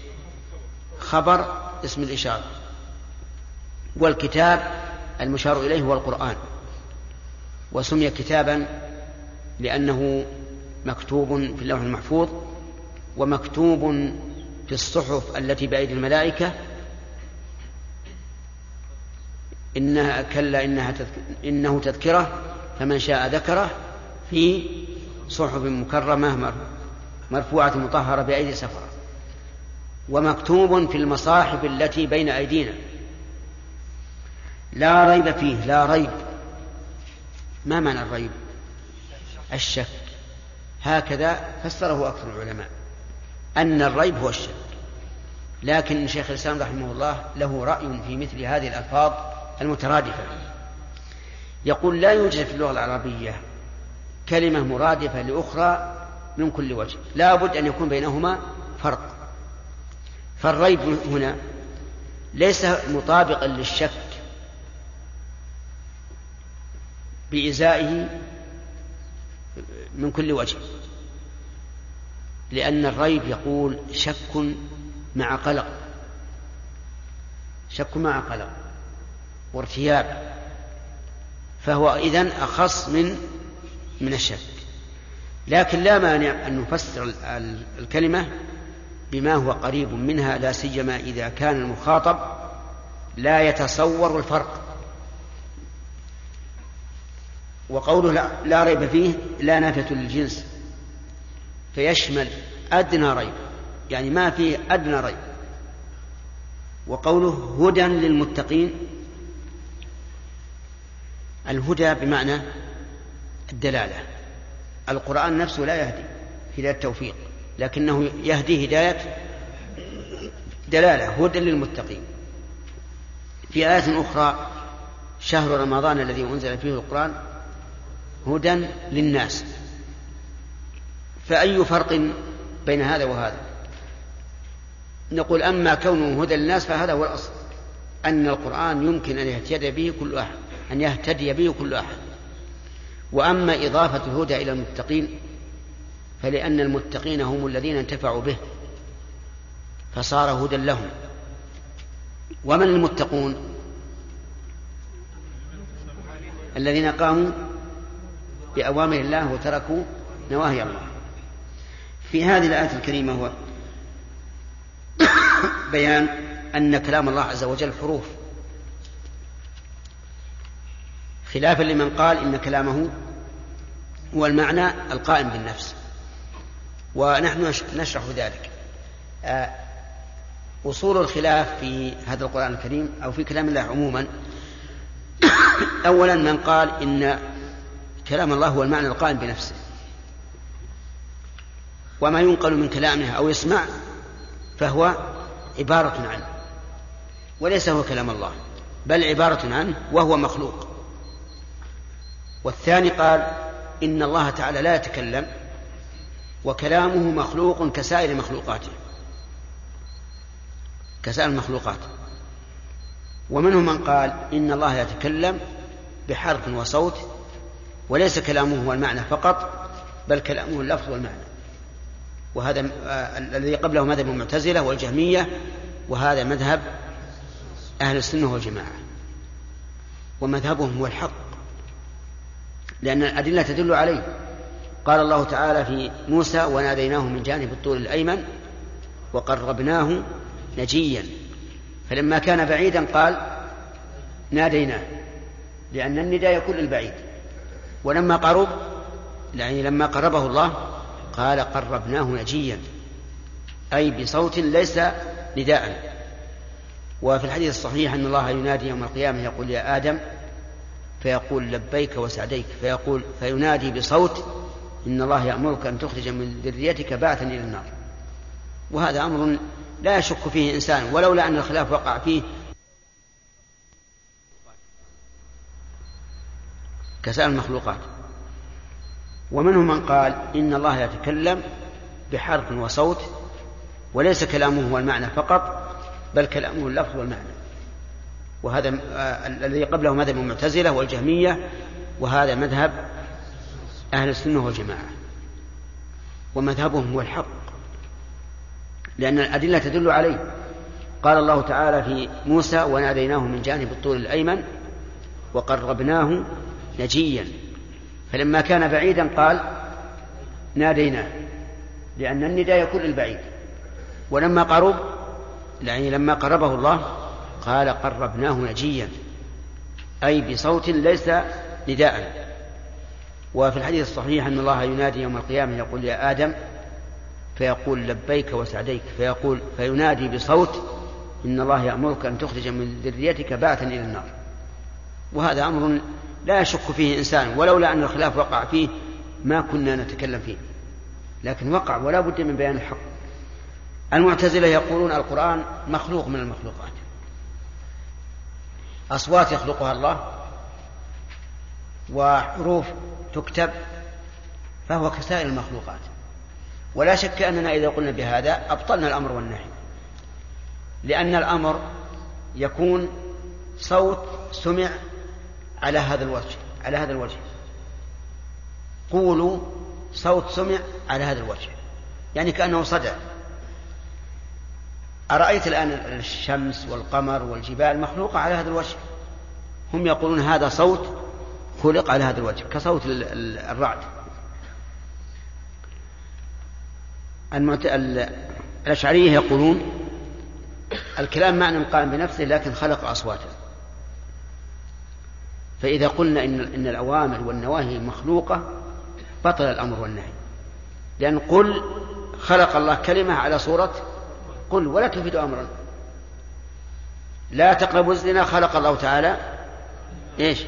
خبر اسم الإشارة. والكتاب المشار إليه هو القرآن. وسمي كتابا لأنه مكتوب في اللوح المحفوظ. ومكتوب في الصحف التي بأيدي الملائكة إنها كلا إنها تذك... إنه تذكرة فمن شاء ذكره في صحف مكرمة مرفوعة مطهرة بأيدي سفرة. ومكتوب في المصاحف التي بين أيدينا. لا ريب فيه لا ريب. ما معنى الريب؟ الشك. هكذا فسره أكثر العلماء. أن الريب هو الشك لكن شيخ الإسلام رحمه الله له رأي في مثل هذه الألفاظ المترادفة يقول لا يوجد في اللغة العربية كلمة مرادفة لأخرى من كل وجه. لا بد أن يكون بينهما فرق. فالريب هنا ليس مطابقا للشك بإزائه من كل وجه. لأن الريب يقول شك مع قلق. شك مع قلق وارتياب. فهو إذن أخص من من الشك. لكن لا مانع أن نفسر الكلمة بما هو قريب منها لا سيما إذا كان المخاطب لا يتصور الفرق. وقوله لا, ريب فيه لا نافية للجنس. فيشمل أدنى ريب يعني ما فيه أدنى ريب. وقوله هدى للمتقين الهدى بمعنى الدلالة. القرآن نفسه لا يهدي هداية التوفيق لكنه يهدي هداية دلالة هدى للمتقين. في آية أخرى شهر رمضان الذي أنزل فيه القرآن هدى للناس. فأي فرق بين هذا وهذا؟ نقول أما كونه هدى للناس فهذا هو الأصل أن القرآن يمكن أن يهتدي به كل أحد أن يهتدي به كل أحد. وأما إضافة الهدى إلى المتقين فلأن المتقين هم الذين انتفعوا به فصار هدى لهم. ومن المتقون؟ الذين قاموا بأوامر الله وتركوا نواهي الله. في هذه الآية الكريمة هو بيان أن كلام الله عز وجل حروف. خلافا لمن قال إن كلامه هو المعنى القائم بالنفس. ونحن نشرح ذلك. آه، أصول الخلاف في هذا القرآن الكريم أو في كلام الله عموما. أولا من قال إن كلام الله هو المعنى القائم بنفسه. وما ينقل من كلامه أو يسمع فهو عبارة عنه. وليس هو كلام الله بل عبارة عنه وهو مخلوق. والثاني قال إن الله تعالى لا يتكلم وكلامه مخلوق كسائر مخلوقاته. كسائر المخلوقات. ومنهم من قال إن الله يتكلم بحرف وصوت وليس كلامه هو المعنى فقط بل كلامه اللفظ والمعنى. وهذا آه الذي قبله مذهب المعتزلة والجهمية وهذا مذهب أهل السنة والجماعة. ومذهبهم هو الحق لأن الأدلة تدل عليه. قال الله تعالى في موسى وناديناه من جانب الطول الأيمن وقربناه نجيا. فلما كان بعيدا قال ناديناه لأن النداء يكون للبعيد. ولما قرب يعني لما قربه الله قال قربناه نجيا. أي بصوت ليس نداء. وفي الحديث الصحيح أن الله ينادي يوم القيامة يقول يا آدم فيقول لبيك وسعديك فيقول فينادي بصوت إن الله يأمرك أن تخرج من ذريتك بعثا إلى النار. وهذا أمر لا يشك فيه إنسان ولولا أن الخلاف وقع فيه كسائر المخلوقات. ومنهم من قال إن الله يتكلم بحرف وصوت وليس كلامه هو المعنى فقط بل كلامه اللفظ والمعنى. وهذا الذي قبله مذهب المعتزلة والجهمية وهذا مذهب أهل السنة والجماعة. ومذهبهم هو الحق لأن الأدلة تدل عليه. قال الله تعالى في موسى وناديناه من جانب الطول الأيمن وقربناه نجيا. فلما كان بعيدا قال ناديناه لأن النداء يكون للبعيد. ولما قرب يعني لما قربه الله قال قربناه نجيا. أي بصوت ليس نداء. وفي الحديث الصحيح أن الله ينادي يوم القيامة يقول يا آدم فيقول لبيك وسعديك فيقول فينادي بصوت إن الله يأمرك أن تخرج من ذريتك بعثا إلى النار. وهذا أمر لا يشك فيه إنسان ولولا أن الخلاف وقع فيه ما كنا نتكلم فيه. لكن وقع ولا بد من بيان الحق. المعتزلة يقولون القرآن مخلوق من المخلوقات. أصوات يخلقها الله وحروف تكتب فهو كسائر المخلوقات. ولا شك أننا إذا قلنا بهذا أبطلنا الأمر والنهي. لأن الأمر يكون صوت سمع على هذا الوجه على هذا الوجه. قولوا صوت سمع على هذا الوجه. يعني كأنه صدع. أرأيت الآن الشمس والقمر والجبال مخلوقة على هذا الوجه؟ هم يقولون هذا صوت خلق على هذا الوجه كصوت الرعد. الأشعرية يقولون الكلام معنى قائم بنفسه لكن خلق أصواتا فإذا قلنا إن إن الأوامر والنواهي مخلوقة بطل الأمر والنهي. لأن قل خلق الله كلمة على صورة قل ولا تفيد أمرا. لا تقربوا الزنا خلق الله تعالى إيش؟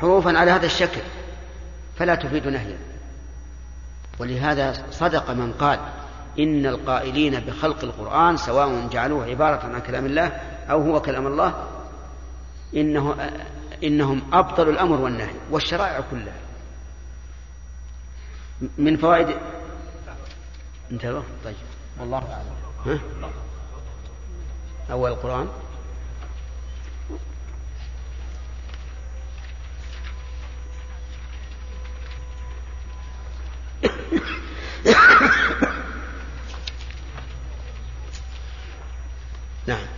حروفا على هذا الشكل فلا تفيد نهيا. ولهذا صدق من قال إن القائلين بخلق القرآن سواء جعلوه عبارة عن كلام الله أو هو كلام الله إنه إنهم أبطلوا الأمر والنهي والشرائع كلها. من فوائد انتبه طيب. والله أعلم؟ أول القرآن. نعم.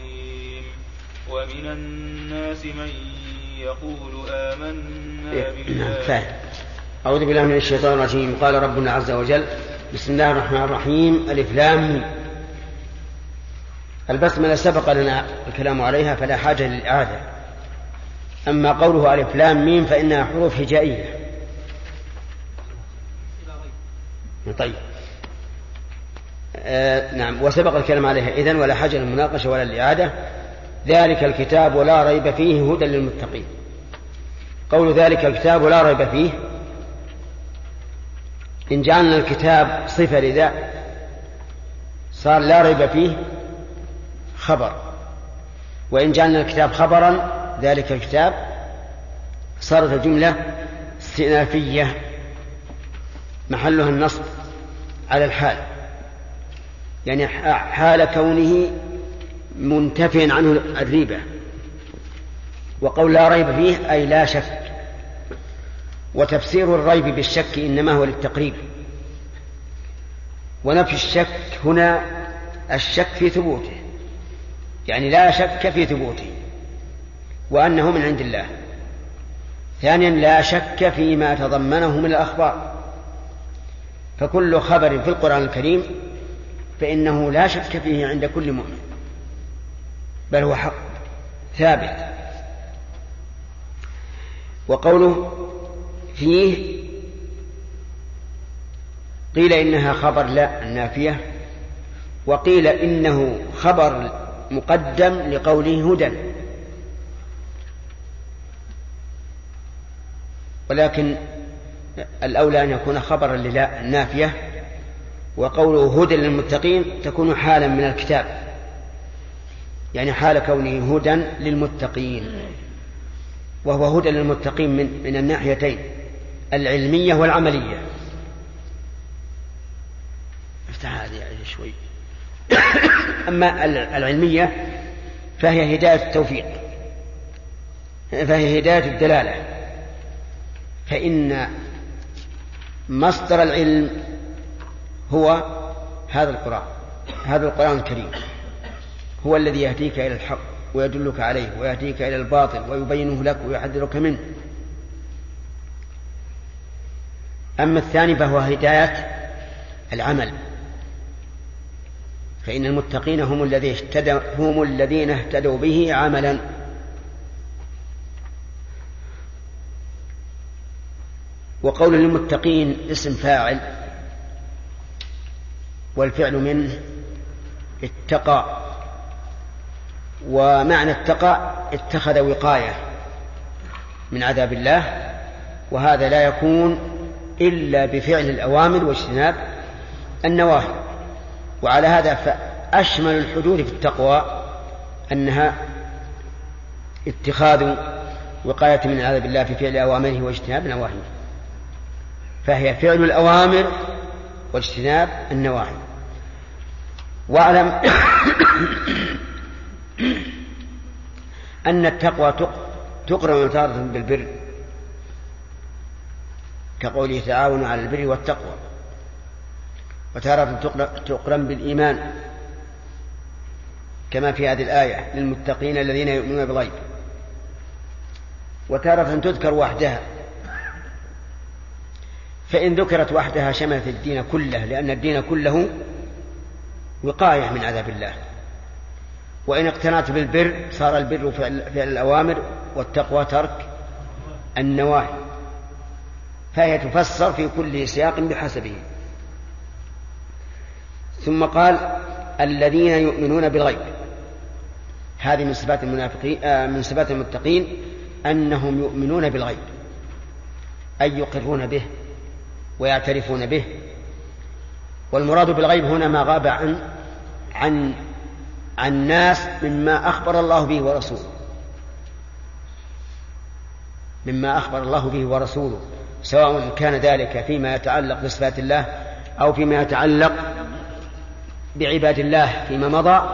ومن الناس من يقول آمنا نعم بالله. أعوذ بالله من الشيطان الرجيم. قال ربنا عز وجل بسم الله الرحمن الرحيم. الإف لام. البسملة سبق لنا الكلام عليها فلا حاجة للإعادة. أما قوله ألف لام ميم فإنها حروف هجائية طيب. آه نعم. وسبق الكلام عليها. إذن ولا حاجة للمناقشة ولا الإعادة ذلك الكتاب لا ريب فيه هدى للمتقين. قول ذلك الكتاب لا ريب فيه إن جعلنا الكتاب صفة لذا صار لا ريب فيه خبر. وإن جعلنا الكتاب خبرا ذلك الكتاب صارت الجملة استئنافية محلها النصب على الحال. يعني حال كونه منتفيا عنه الريبة. وقول لا ريب فيه أي لا شك. وتفسير الريب بالشك إنما هو للتقريب. ونفي الشك هنا الشك في ثبوته. يعني لا شك في ثبوته. وأنه من عند الله. ثانيا لا شك فيما تضمنه من الأخبار. فكل خبر في القرآن الكريم فإنه لا شك فيه عند كل مؤمن. بل هو حق ثابت. وقوله فيه قيل إنها خبر لا النافية وقيل إنه خبر مقدم لقوله هدى. ولكن الأولى أن يكون خبرا للا النافية وقوله هدى للمتقين تكون حالا من الكتاب. يعني حال كونه هدى للمتقين. وهو هدى للمتقين من, من الناحيتين العلمية والعملية. افتح هذه شوي. أما العلمية فهي هداية التوفيق. فهي هداية الدلالة. فإن مصدر العلم هو هذا القرآن هذا القرآن الكريم. هو الذي يهديك إلى الحق ويدلك عليه ويهديك إلى الباطل ويبينه لك ويحذرك منه. أما الثاني فهو هداية العمل. فإن المتقين هم الذين اهتدوا هم الذين اهتدوا به عملا. وقول للمتقين اسم فاعل والفعل منه اتقى. ومعنى اتقى اتخذ وقاية من عذاب الله وهذا لا يكون إلا بفعل الأوامر واجتناب النواهي. وعلى هذا فأشمل الحدود في التقوى أنها اتخاذ وقاية من عذاب الله في فعل أوامره واجتناب نواهيه فهي فعل الأوامر واجتناب النواهي. وأعلم أن التقوى تقرن تارة بالبر. كقوله تعاونوا على البر والتقوى. وتارة تقرن بالإيمان. كما في هذه الآية للمتقين الذين يؤمنون بالغيب. وتارة تذكر وحدها. فإن ذكرت وحدها شملت الدين كله لأن الدين كله وقاية من عذاب الله. وإن اقتنعت بالبر صار البر فعل, الأوامر والتقوى ترك النواهي فهي تفسر في كل سياق بحسبه. ثم قال الذين يؤمنون بالغيب. هذه من صفات المنافقين آه من صفات المتقين أنهم يؤمنون بالغيب أي يقرون به ويعترفون به. والمراد بالغيب هنا ما غاب عن عن الناس مما أخبر الله به ورسوله. مما أخبر الله به ورسوله. سواء كان ذلك فيما يتعلق بصفات الله أو فيما يتعلق بعباد الله فيما مضى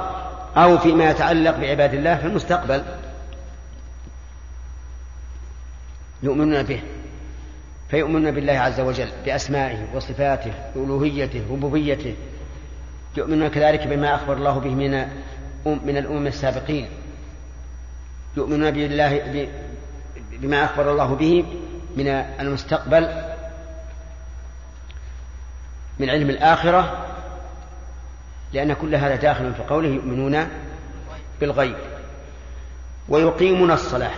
أو فيما يتعلق بعباد الله في المستقبل. يؤمنون به. فيؤمنون بالله عز وجل بأسمائه وصفاته ألوهيته ربوبيته. يؤمنون كذلك بما أخبر الله به من من الأمم السابقين. يؤمنون بالله بما أخبر الله به من المستقبل من علم الآخرة لأن كل هذا داخل في قوله يؤمنون بالغيب. ويقيمون الصلاة.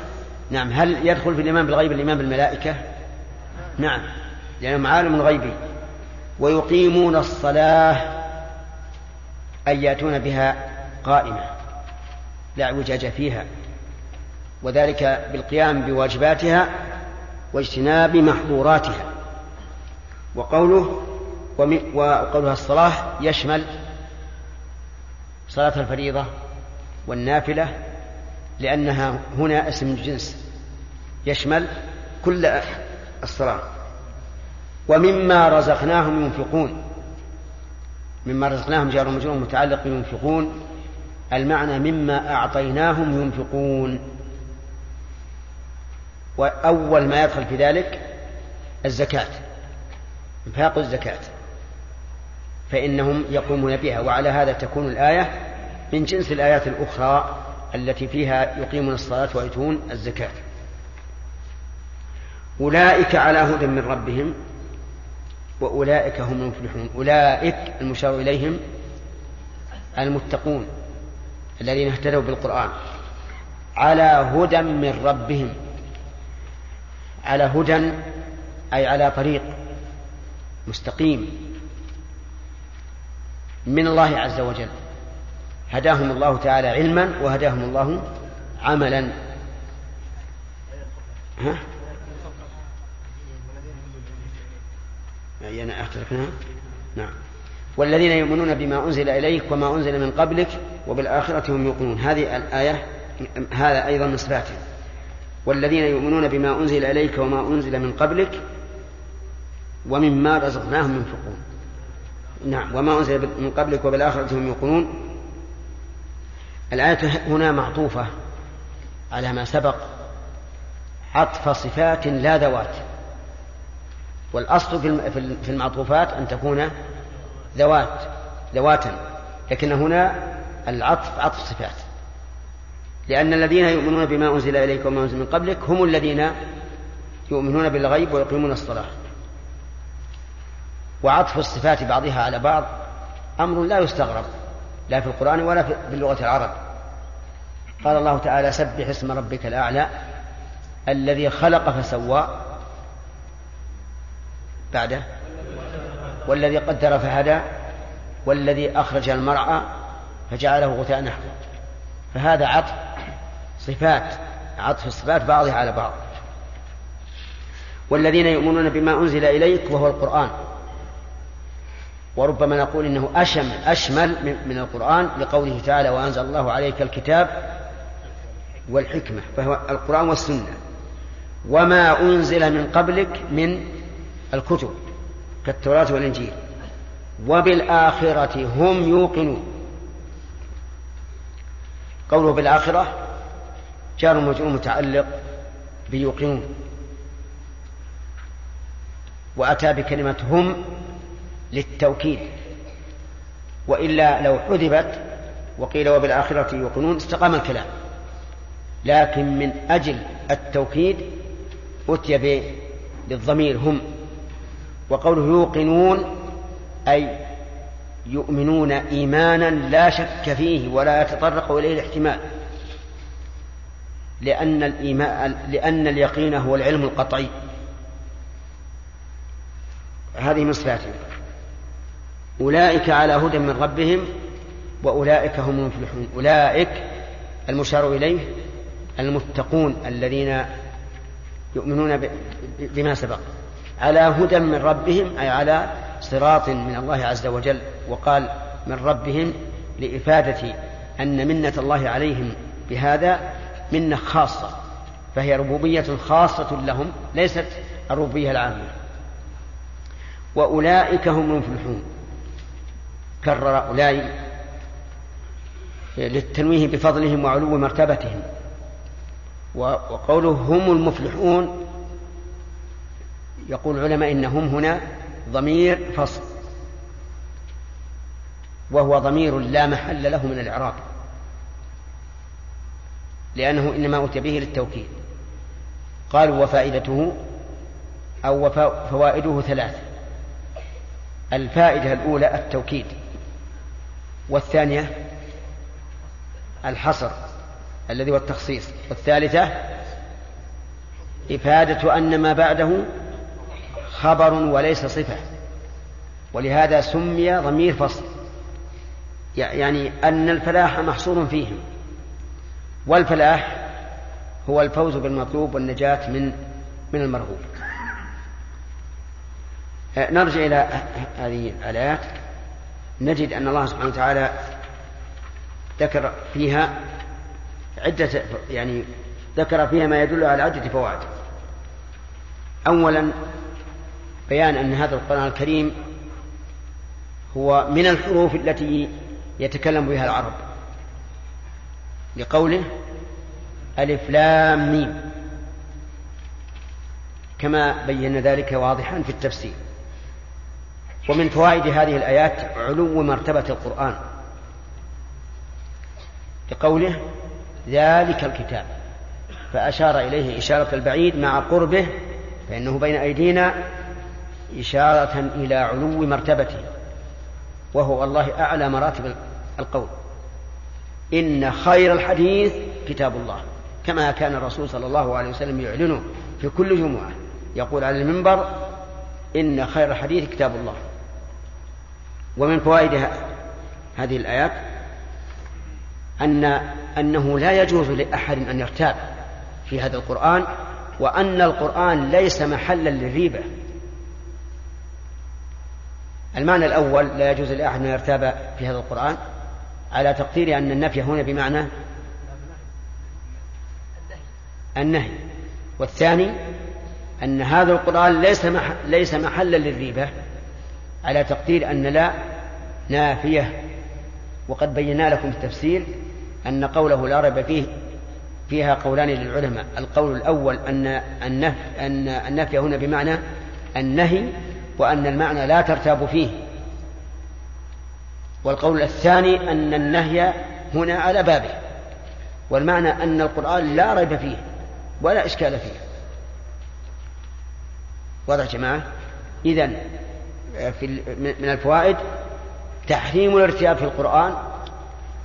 نعم هل يدخل في الإيمان بالغيب الإيمان بالملائكة؟ نعم لأنهم عالم غيبي ويقيمون الصلاة أي يأتون بها قائمة لا اعوجاج فيها وذلك بالقيام بواجباتها واجتناب محظوراتها. وقوله وقولها الصلاة يشمل صلاة الفريضة والنافلة لأنها هنا اسم جنس يشمل كل الصلاة. ومما رزقناهم ينفقون مما رزقناهم جار مجرور متعلق ينفقون المعنى مما أعطيناهم ينفقون. وأول ما يدخل في ذلك الزكاة إنفاق الزكاة فإنهم يقومون بها. وعلى هذا تكون الآية من جنس الآيات الأخرى التي فيها يقيمون الصلاة ويؤتون الزكاة. أولئك على هدى من ربهم وأولئك هم المفلحون. أولئك المشار إليهم المتقون. الذين اهتدوا بالقرآن على هدى من ربهم على هدى أي على طريق مستقيم من الله عز وجل. هداهم الله تعالى علما وهداهم الله عملا. ها؟ أي أنا أختلفنا نعم. والذين يؤمنون بما أنزل إليك وما أنزل من قبلك وبالآخرة هم يوقنون. هذه الآية هذا أيضا من والذين يؤمنون بما أنزل إليك وما أنزل من قبلك ومما رزقناهم ينفقون. نعم وما أنزل من قبلك وبالآخرة هم يوقنون. الآية هنا معطوفة على ما سبق. عطف صفات لا ذوات. والأصل في المعطوفات أن تكون ذوات ذواتا لكن هنا العطف عطف صفات. لأن الذين يؤمنون بما أنزل إليك وما أنزل من قبلك هم الذين يؤمنون بالغيب ويقيمون الصلاة. وعطف الصفات بعضها على بعض أمر لا يستغرب لا في القرآن ولا في اللغة العرب. قال الله تعالى سبح اسم ربك الأعلى الذي خلق فسوى. بعده والذي قدر فهدى والذي أخرج المرعى فجعله غثاء نحوه فهذا عطف صفات عطف الصفات بعضها على بعض. والذين يؤمنون بما أنزل إليك وهو القرآن. وربما نقول إنه أشمل أشمل من القرآن لقوله تعالى وأنزل الله عليك الكتاب والحكمة فهو القرآن والسنة. وما أنزل من قبلك من الكتب. كالتوراة والإنجيل. وبالآخرة هم يوقنون. قوله بالآخرة جار مجرور متعلق بيوقنون. وأتى بكلمة هم للتوكيد. وإلا لو حذفت وقيل وبالآخرة يوقنون استقام الكلام. لكن من أجل التوكيد أتي بالضمير هم. وقوله يوقنون أي يؤمنون إيمانا لا شك فيه ولا يتطرق إليه الاحتمال. لأن الإيمان لأن اليقين هو العلم القطعي. هذه من صفاتهم أولئك على هدى من ربهم وأولئك هم المفلحون. أولئك المشار إليه المتقون الذين يؤمنون بما سبق. على هدى من ربهم أي على صراط من الله عز وجل وقال من ربهم لإفادة أن منة الله عليهم بهذا منة خاصة فهي ربوبية خاصة لهم ليست الربوبية العامة. وأولئك هم المفلحون. كرر أولئك للتنويه بفضلهم وعلو مرتبتهم. وقوله هم المفلحون يقول العلماء إن هم هنا ضمير فصل وهو ضمير لا محل له من الإعراب لأنه إنما أتي به للتوكيد قالوا وفائدته أو فوائده ثلاث الفائدة الأولى التوكيد والثانية الحصر الذي هو التخصيص والثالثة إفادة أن ما بعده خبر وليس صفة. ولهذا سمي ضمير فصل. يعني أن الفلاح محصور فيهم. والفلاح هو الفوز بالمطلوب والنجاة من من المرغوب. نرجع إلى هذه الآيات. نجد أن الله سبحانه وتعالى ذكر فيها عدة يعني ذكر فيها ما يدل على عدة فوائد. أولا بيان أن هذا القرآن الكريم هو من الحروف التي يتكلم بها العرب. لقوله ألف لام ميم. كما بين ذلك واضحا في التفسير. ومن فوائد هذه الآيات علو مرتبة القرآن. لقوله ذلك الكتاب. فأشار إليه إشارة البعيد مع قربه فإنه بين أيدينا إشارة إلى علو مرتبته وهو الله أعلى مراتب القول. إن خير الحديث كتاب الله كما كان الرسول صلى الله عليه وسلم يعلنه في كل جمعة يقول على المنبر إن خير الحديث كتاب الله. ومن فوائد هذه الآيات أن أنه لا يجوز لأحد أن يرتاب في هذا القرآن وأن القرآن ليس محلا للريبة. المعنى الأول لا يجوز لأحد أن يرتاب في هذا القرآن على تقدير أن النفي هنا بمعنى النهي. والثاني أن هذا القرآن ليس ليس محلا للريبة على تقدير أن لا نافية. وقد بينا لكم التفسير أن قوله لا ريب فيه فيها قولان للعلماء. القول الأول أن النفي أن النفي هنا بمعنى النهي وأن المعنى لا ترتاب فيه. والقول الثاني أن النهي هنا على بابه. والمعنى أن القرآن لا ريب فيه ولا إشكال فيه. واضح يا جماعة؟ إذن في من الفوائد تحريم الارتياب في القرآن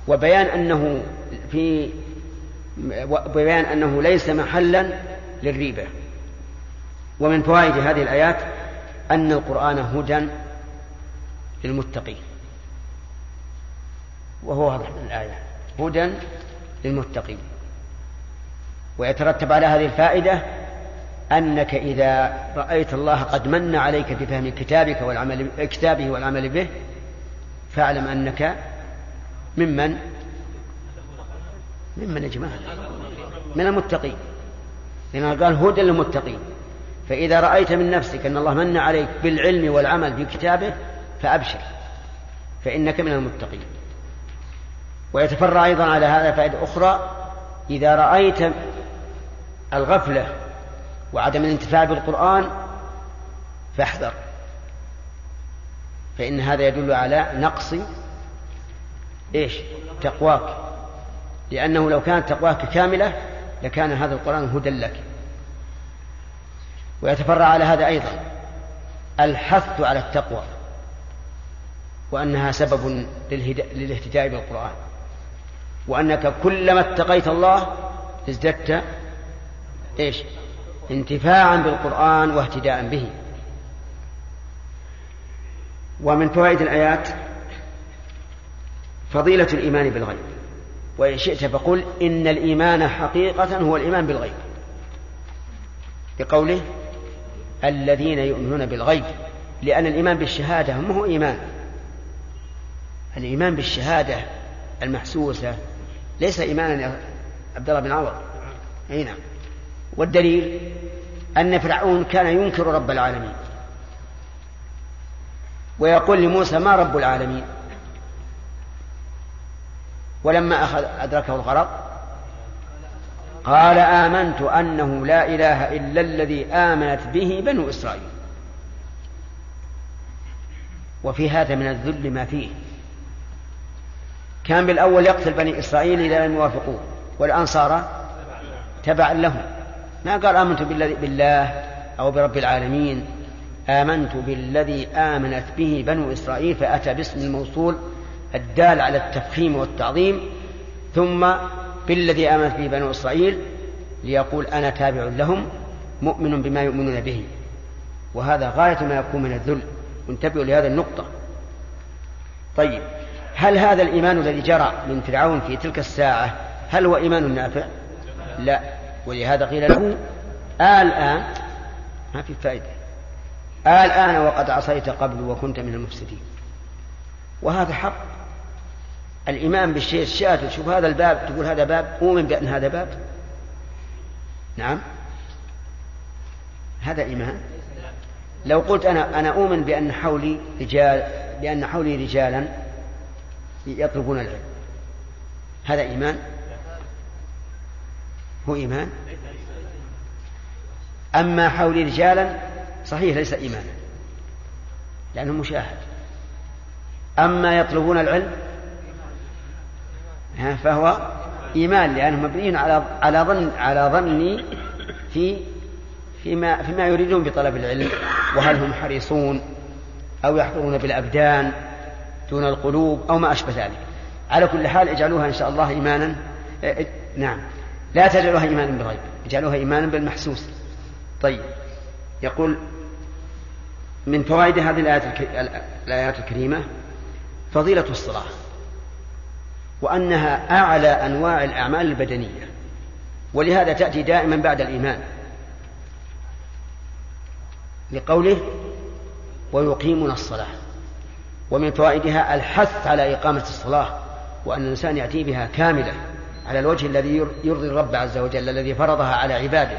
وبيان أنه في بيان أنه ليس محلا للريبة. ومن فوائد هذه الآيات أن القرآن هدى للمتقين. وهو واضح من الآية. هدى للمتقين. ويترتب على هذه الفائدة أنك إذا رأيت الله قد من عليك بفهم كتابك والعمل كتابه والعمل به فاعلم أنك ممن؟ ممن يا جماعة؟ من المتقين. لأنه قال هدى للمتقين. فإذا رأيت من نفسك أن الله من عليك بالعلم والعمل بكتابه فأبشر فإنك من المتقين. ويتفرع أيضا على هذا فائدة أخرى إذا رأيت الغفلة وعدم الانتفاع بالقرآن فاحذر. فإن هذا يدل على نقص إيش؟ تقواك. لأنه لو كانت تقواك كاملة لكان هذا القرآن هدى لك. ويتفرع على هذا أيضا الحث على التقوى وأنها سبب للاهتداء بالقرآن وأنك كلما اتقيت الله ازددت إيش؟ انتفاعا بالقرآن واهتداء به. ومن فوائد الآيات فضيلة الإيمان بالغيب. وإن شئت فقل إن الإيمان حقيقة هو الإيمان بالغيب. بقوله الذين يؤمنون بالغيب لأن الإيمان بالشهادة ما هو إيمان. الإيمان بالشهادة المحسوسة ليس إيمانا يا عبد الله بن عوض. أي نعم. والدليل أن فرعون كان ينكر رب العالمين. ويقول لموسى ما رب العالمين؟ ولما أخذ أدركه الغرق قال آمنت أنه لا إله إلا الذي آمنت به بنو إسرائيل. وفي هذا من الذل ما فيه. كان بالأول يقتل بني إسرائيل إذا لم يوافقوه والآن صار تبعا لهم. ما قال آمنت بالله أو برب العالمين. آمنت بالذي آمنت به بنو إسرائيل فأتى باسم الموصول الدال على التفخيم والتعظيم ثم بالذي آمنت به بنو إسرائيل ليقول أنا تابع لهم مؤمن بما يؤمنون به. وهذا غاية ما يكون من الذل. انتبهوا لهذه النقطة. طيب هل هذا الإيمان الذي جرى من فرعون في تلك الساعة هل هو إيمان نافع؟ لا. ولهذا قيل له الآن ما في فائدة. الآن وقد عصيت قبل وكنت من المفسدين. وهذا حق. الإيمان بالشيء الشاذ شوف هذا الباب تقول هذا باب أؤمن بأن هذا باب. نعم. هذا إيمان. لو قلت أنا أنا أؤمن بأن حولي رجال بأن حولي رجالا يطلبون العلم. هذا إيمان؟ هو إيمان؟ أما حولي رجالا صحيح ليس إيمانا لأنه مشاهد. أما يطلبون العلم فهو إيمان لأنه مبني على على ظن على ظني في فيما فيما يريدون بطلب العلم. وهل هم حريصون أو يحضرون بالأبدان دون القلوب أو ما أشبه ذلك. على كل حال اجعلوها إن شاء الله إيمانا. آه آه نعم. لا تجعلوها إيمانا بالغيب اجعلوها إيمانا بالمحسوس. طيب. يقول من فوائد هذه الآيات الكريمة فضيلة الصلاة. وأنها أعلى أنواع الأعمال البدنية. ولهذا تأتي دائما بعد الإيمان. لقوله ويقيمون الصلاة. ومن فوائدها الحث على إقامة الصلاة وأن الإنسان يأتي بها كاملة على الوجه الذي يرضي الرب عز وجل الذي فرضها على عباده.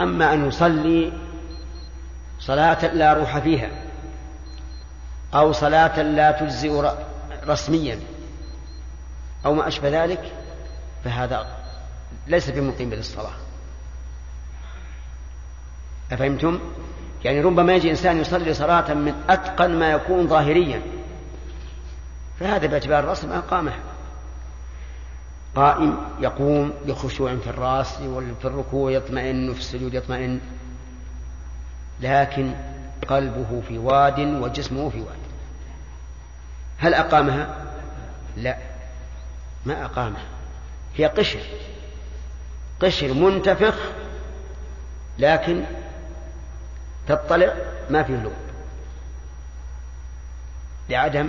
أما أن يصلي صلاة لا روح فيها أو صلاة لا تجزئ رسميا أو ما أشبه ذلك فهذا ليس بمقيم للصلاة. أفهمتم؟ يعني ربما يجي إنسان يصلي صلاة من أتقن ما يكون ظاهريا فهذا باعتبار الرأس ما قامه قائم يقوم بخشوع في الرأس وفي الركوع يطمئن وفي السجود يطمئن لكن قلبه في واد وجسمه في واد. هل أقامها؟ لا. ما أقامها. هي قشر. قشر منتفخ لكن تطلع ما فيه لون. لعدم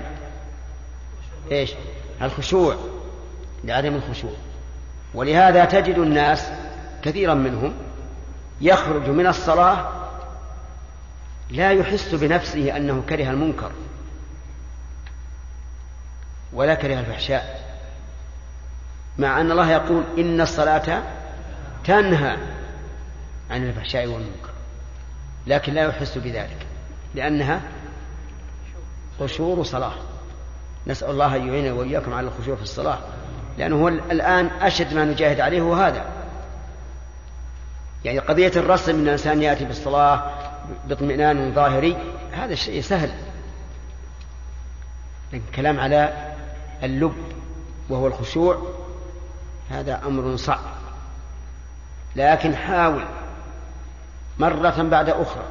إيش؟ الخشوع. لعدم الخشوع. ولهذا تجد الناس كثيرا منهم يخرج من الصلاة لا يحس بنفسه أنه كره المنكر. ولا كره الفحشاء. مع أن الله يقول إن الصلاة تنهى عن الفحشاء والمنكر لكن لا يحس بذلك لأنها قشور صلاة. نسأل الله أن يعيننا وإياكم على الخشوع في الصلاة لأنه هو الآن أشد ما نجاهد عليه هو هذا. يعني قضية الرسم أن الإنسان يأتي بالصلاة باطمئنان ظاهري هذا شيء سهل. لكن كلام على اللب وهو الخشوع هذا أمر صعب. لكن حاول مرة بعد أخرى.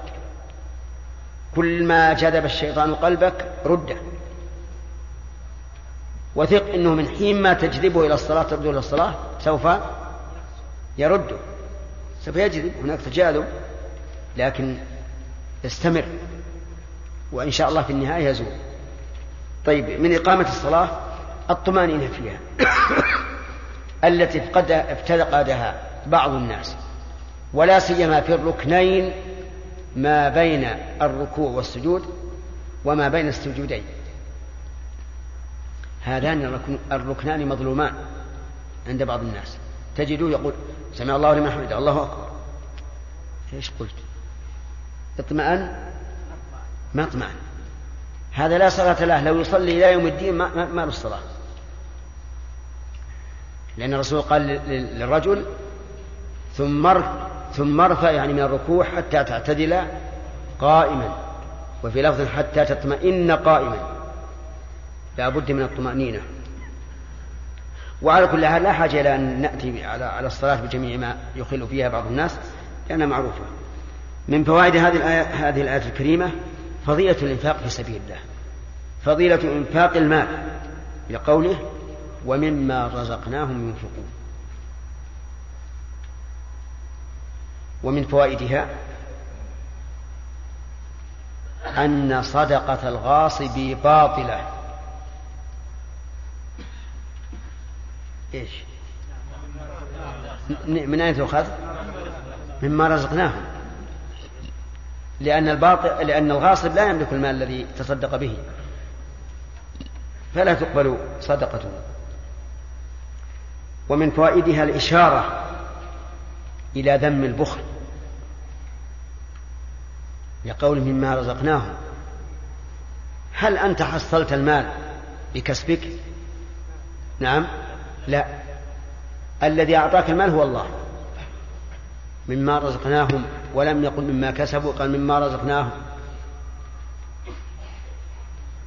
كل ما جذب الشيطان قلبك رده. وثق إنه من حين ما تجذبه إلى الصلاة ترده إلى الصلاة سوف يرده. سوف يجذب هناك تجاذب لكن استمر وإن شاء الله في النهاية يزول. طيب من إقامة الصلاة؟ الطمانينة فيها. التي افتقدها بعض الناس. ولا سيما في الركنين ما بين الركوع والسجود وما بين السجودين. هذان الركنان مظلومان عند بعض الناس. تجده يقول سمع الله لمن حمده. الله أكبر. إيش قلت؟ اطمأن ما اطمأن هذا لا صلاة له. لو يصلي إلى يوم الدين ما, ما, ما له الصلاة لأن الرسول قال للرجل ثم ثم ارفع يعني من الركوع حتى تعتدل قائما وفي لفظ حتى تطمئن قائما. لا بد من الطمأنينة. وعلى كل حال لا حاجة إلى أن نأتي على على الصلاة بجميع ما يخل فيها بعض الناس لأنها معروفة. من فوائد هذه الآية هذه الآية الكريمة فضيلة الإنفاق في سبيل الله. فضيلة إنفاق المال لقوله ومما رزقناهم ينفقون. ومن فوائدها أن صدقة الغاصب باطلة. إيش؟ من أين تؤخذ؟ مما رزقناهم. لأن الباطل لأن الغاصب لا يملك المال الذي تصدق به. فلا تقبل صدقته. ومن فوائدها الإشارة إلى ذم البخل لقول مما رزقناهم هل أنت حصلت المال بكسبك؟ نعم. لا. الذي أعطاك المال هو الله. مما رزقناهم ولم يقل مما كسبوا قال مما رزقناهم.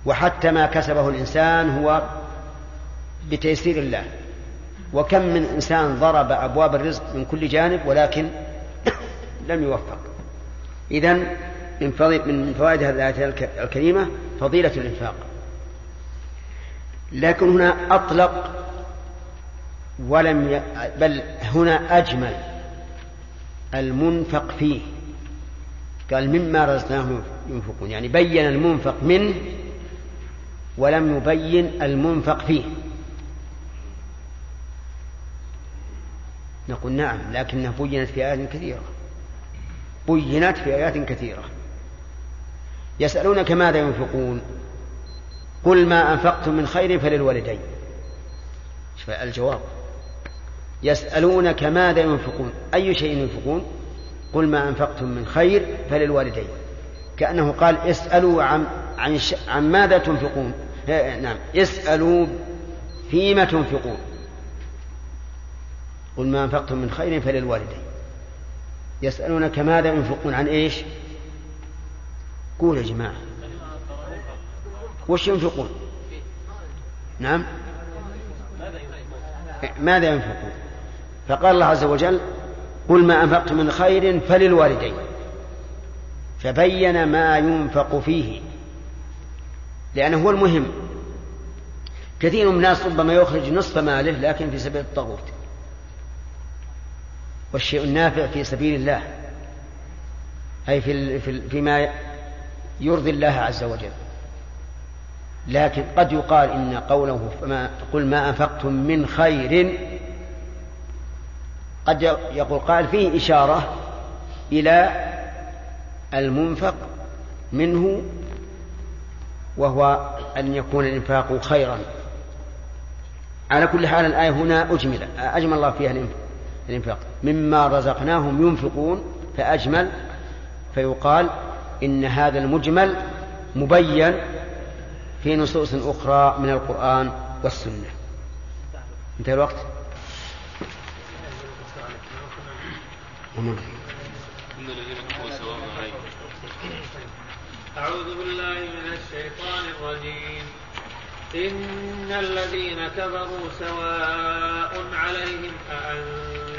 وحتى ما كسبه الإنسان هو بتيسير الله. وكم من إنسان ضرب أبواب الرزق من كل جانب ولكن لم يوفق. إذا من فوائد هذه الآية الكريمة فضيلة الإنفاق. لكن هنا أطلق ولم ي... بل هنا أجمل المنفق فيه. قال مما رزقناهم ينفقون يعني بين المنفق منه ولم يبين المنفق فيه. نقول نعم لكنها بينت في آيات كثيرة. بينت في آيات كثيرة. يسألونك ماذا ينفقون؟ قل ما أنفقتم من خير فللوالدين. الجواب. يسألونك ماذا ينفقون؟ أي شيء ينفقون؟ قل ما أنفقتم من خير فللوالدين. كأنه قال اسألوا عن عن, عن ماذا تنفقون؟ نعم. اسألوا فيما تنفقون. قل ما أنفقتم من خير فللوالدين. يسألونك ماذا ينفقون عن إيش؟ قول يا جماعة. وش ينفقون؟ نعم. ماذا ينفقون؟ فقال الله عز وجل قل ما أنفقتم من خير فللوالدين. فبين ما ينفق فيه. لأنه هو المهم. كثير من الناس ربما يخرج نصف ماله لكن في سبيل الطاغوت. والشيء النافع في سبيل الله أي في فيما يرضي الله عز وجل. لكن قد يقال إن قوله فما قل ما أنفقتم من خير قد يقول قال فيه إشارة إلى المنفق منه وهو أن يكون الإنفاق خيرا. على كل حال الآية هنا أجمل أجمل الله فيها الإنفاق. مما رزقناهم ينفقون فأجمل فيقال إن هذا المجمل مبين في نصوص أخرى من القرآن والسنة. انتهى الوقت. أعوذ بالله من الشيطان الرجيم. إن الذين كفروا سواء عليهم أأنذرتهم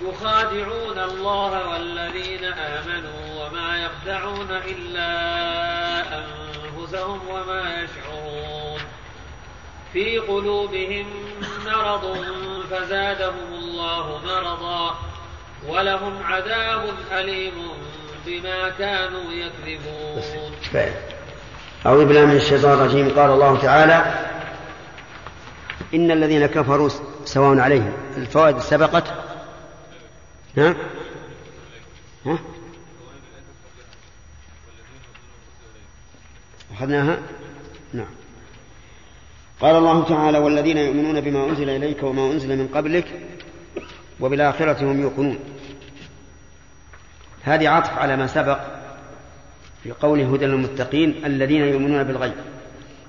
يخادعون الله والذين آمنوا وما يخدعون إلا أنفسهم وما يشعرون. في قلوبهم مرض فزادهم الله مرضا ولهم عذاب أليم بما كانوا يكذبون. أعوذ بالله من الشيطان الرجيم. قال الله تعالى إن الذين كفروا سواء عليهم الفوائد سبقت ها؟ ها؟ أخذناها؟ نعم. قال الله تعالى والذين يؤمنون بما أنزل إليك وما أنزل من قبلك وبالآخرة هم يوقنون. هذه عطف على ما سبق في قول هدى للمتقين الذين يؤمنون بالغيب.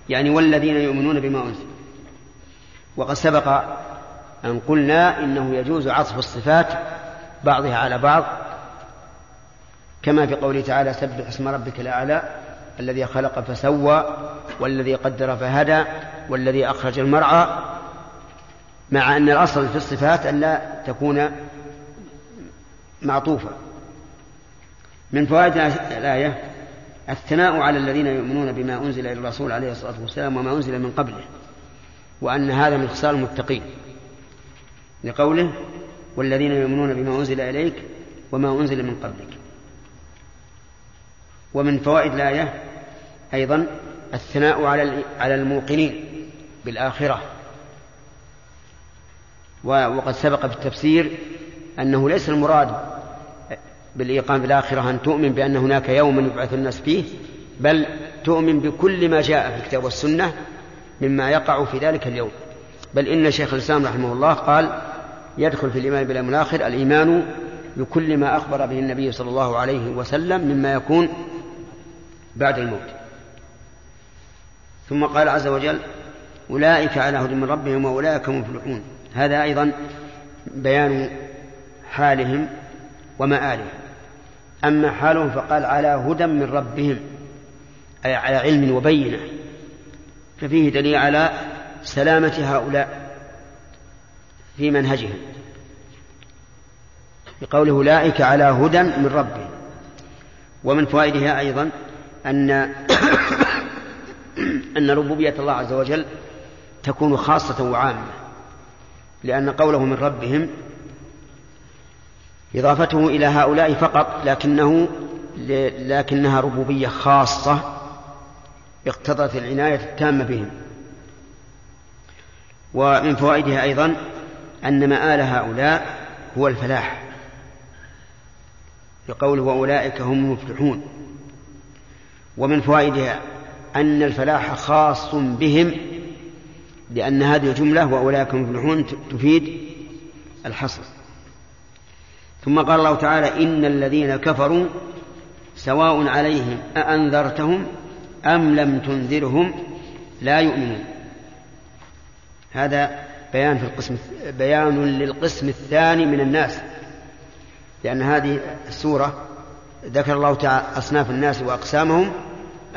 يعني والذين يؤمنون بما أنزل. وقد سبق أن قلنا إنه يجوز عطف الصفات بعضها على بعض. كما في قوله تعالى سبح اسم ربك الأعلى الذي خلق فسوى والذي قدر فهدى والذي أخرج المرعى. مع أن الأصل في الصفات أن لا تكون معطوفة. من فوائد الآية الثناء على الذين يؤمنون بما أنزل إلى الرسول عليه الصلاة والسلام وما أنزل من قبله وأن هذا من خصال المتقين. لقوله والذين يؤمنون بما أنزل إليك وما أنزل من قبلك. ومن فوائد الآية أيضا الثناء على على الموقنين بالآخرة. وقد سبق في التفسير أنه ليس المراد بالإيقان بالآخرة أن تؤمن بأن هناك يوما يبعث الناس فيه بل تؤمن بكل ما جاء في الكتاب والسنة مما يقع في ذلك اليوم. بل إن شيخ الإسلام رحمه الله قال يدخل في الإيمان باليوم الآخر الإيمان بكل ما أخبر به النبي صلى الله عليه وسلم مما يكون بعد الموت. ثم قال عز وجل أولئك على هدى من ربهم وأولئك هم هذا أيضا بيان حالهم ومآلهم. أما حالهم فقال على هدى من ربهم أي على علم وبينة. ففيه دليل على سلامة هؤلاء. في منهجهم. بقوله أولئك على هدى من ربهم. ومن فوائدها أيضا أن أن ربوبية الله عز وجل تكون خاصة وعامة. لأن قوله من ربهم إضافته إلى هؤلاء فقط لكنه لكنها ربوبية خاصة اقتضت العناية التامة بهم. ومن فوائدها أيضا أن مآل هؤلاء هو الفلاح. بقوله وأولئك هم المفلحون. ومن فوائدها أن الفلاح خاص بهم لأن هذه الجملة وأولئك هم المفلحون تفيد الحصر. ثم قال الله تعالى إن الذين كفروا سواء عليهم أأنذرتهم أم لم تنذرهم لا يؤمنون. هذا بيان في القسم بيان للقسم الثاني من الناس. لأن هذه السورة ذكر الله تعالى أصناف الناس وأقسامهم.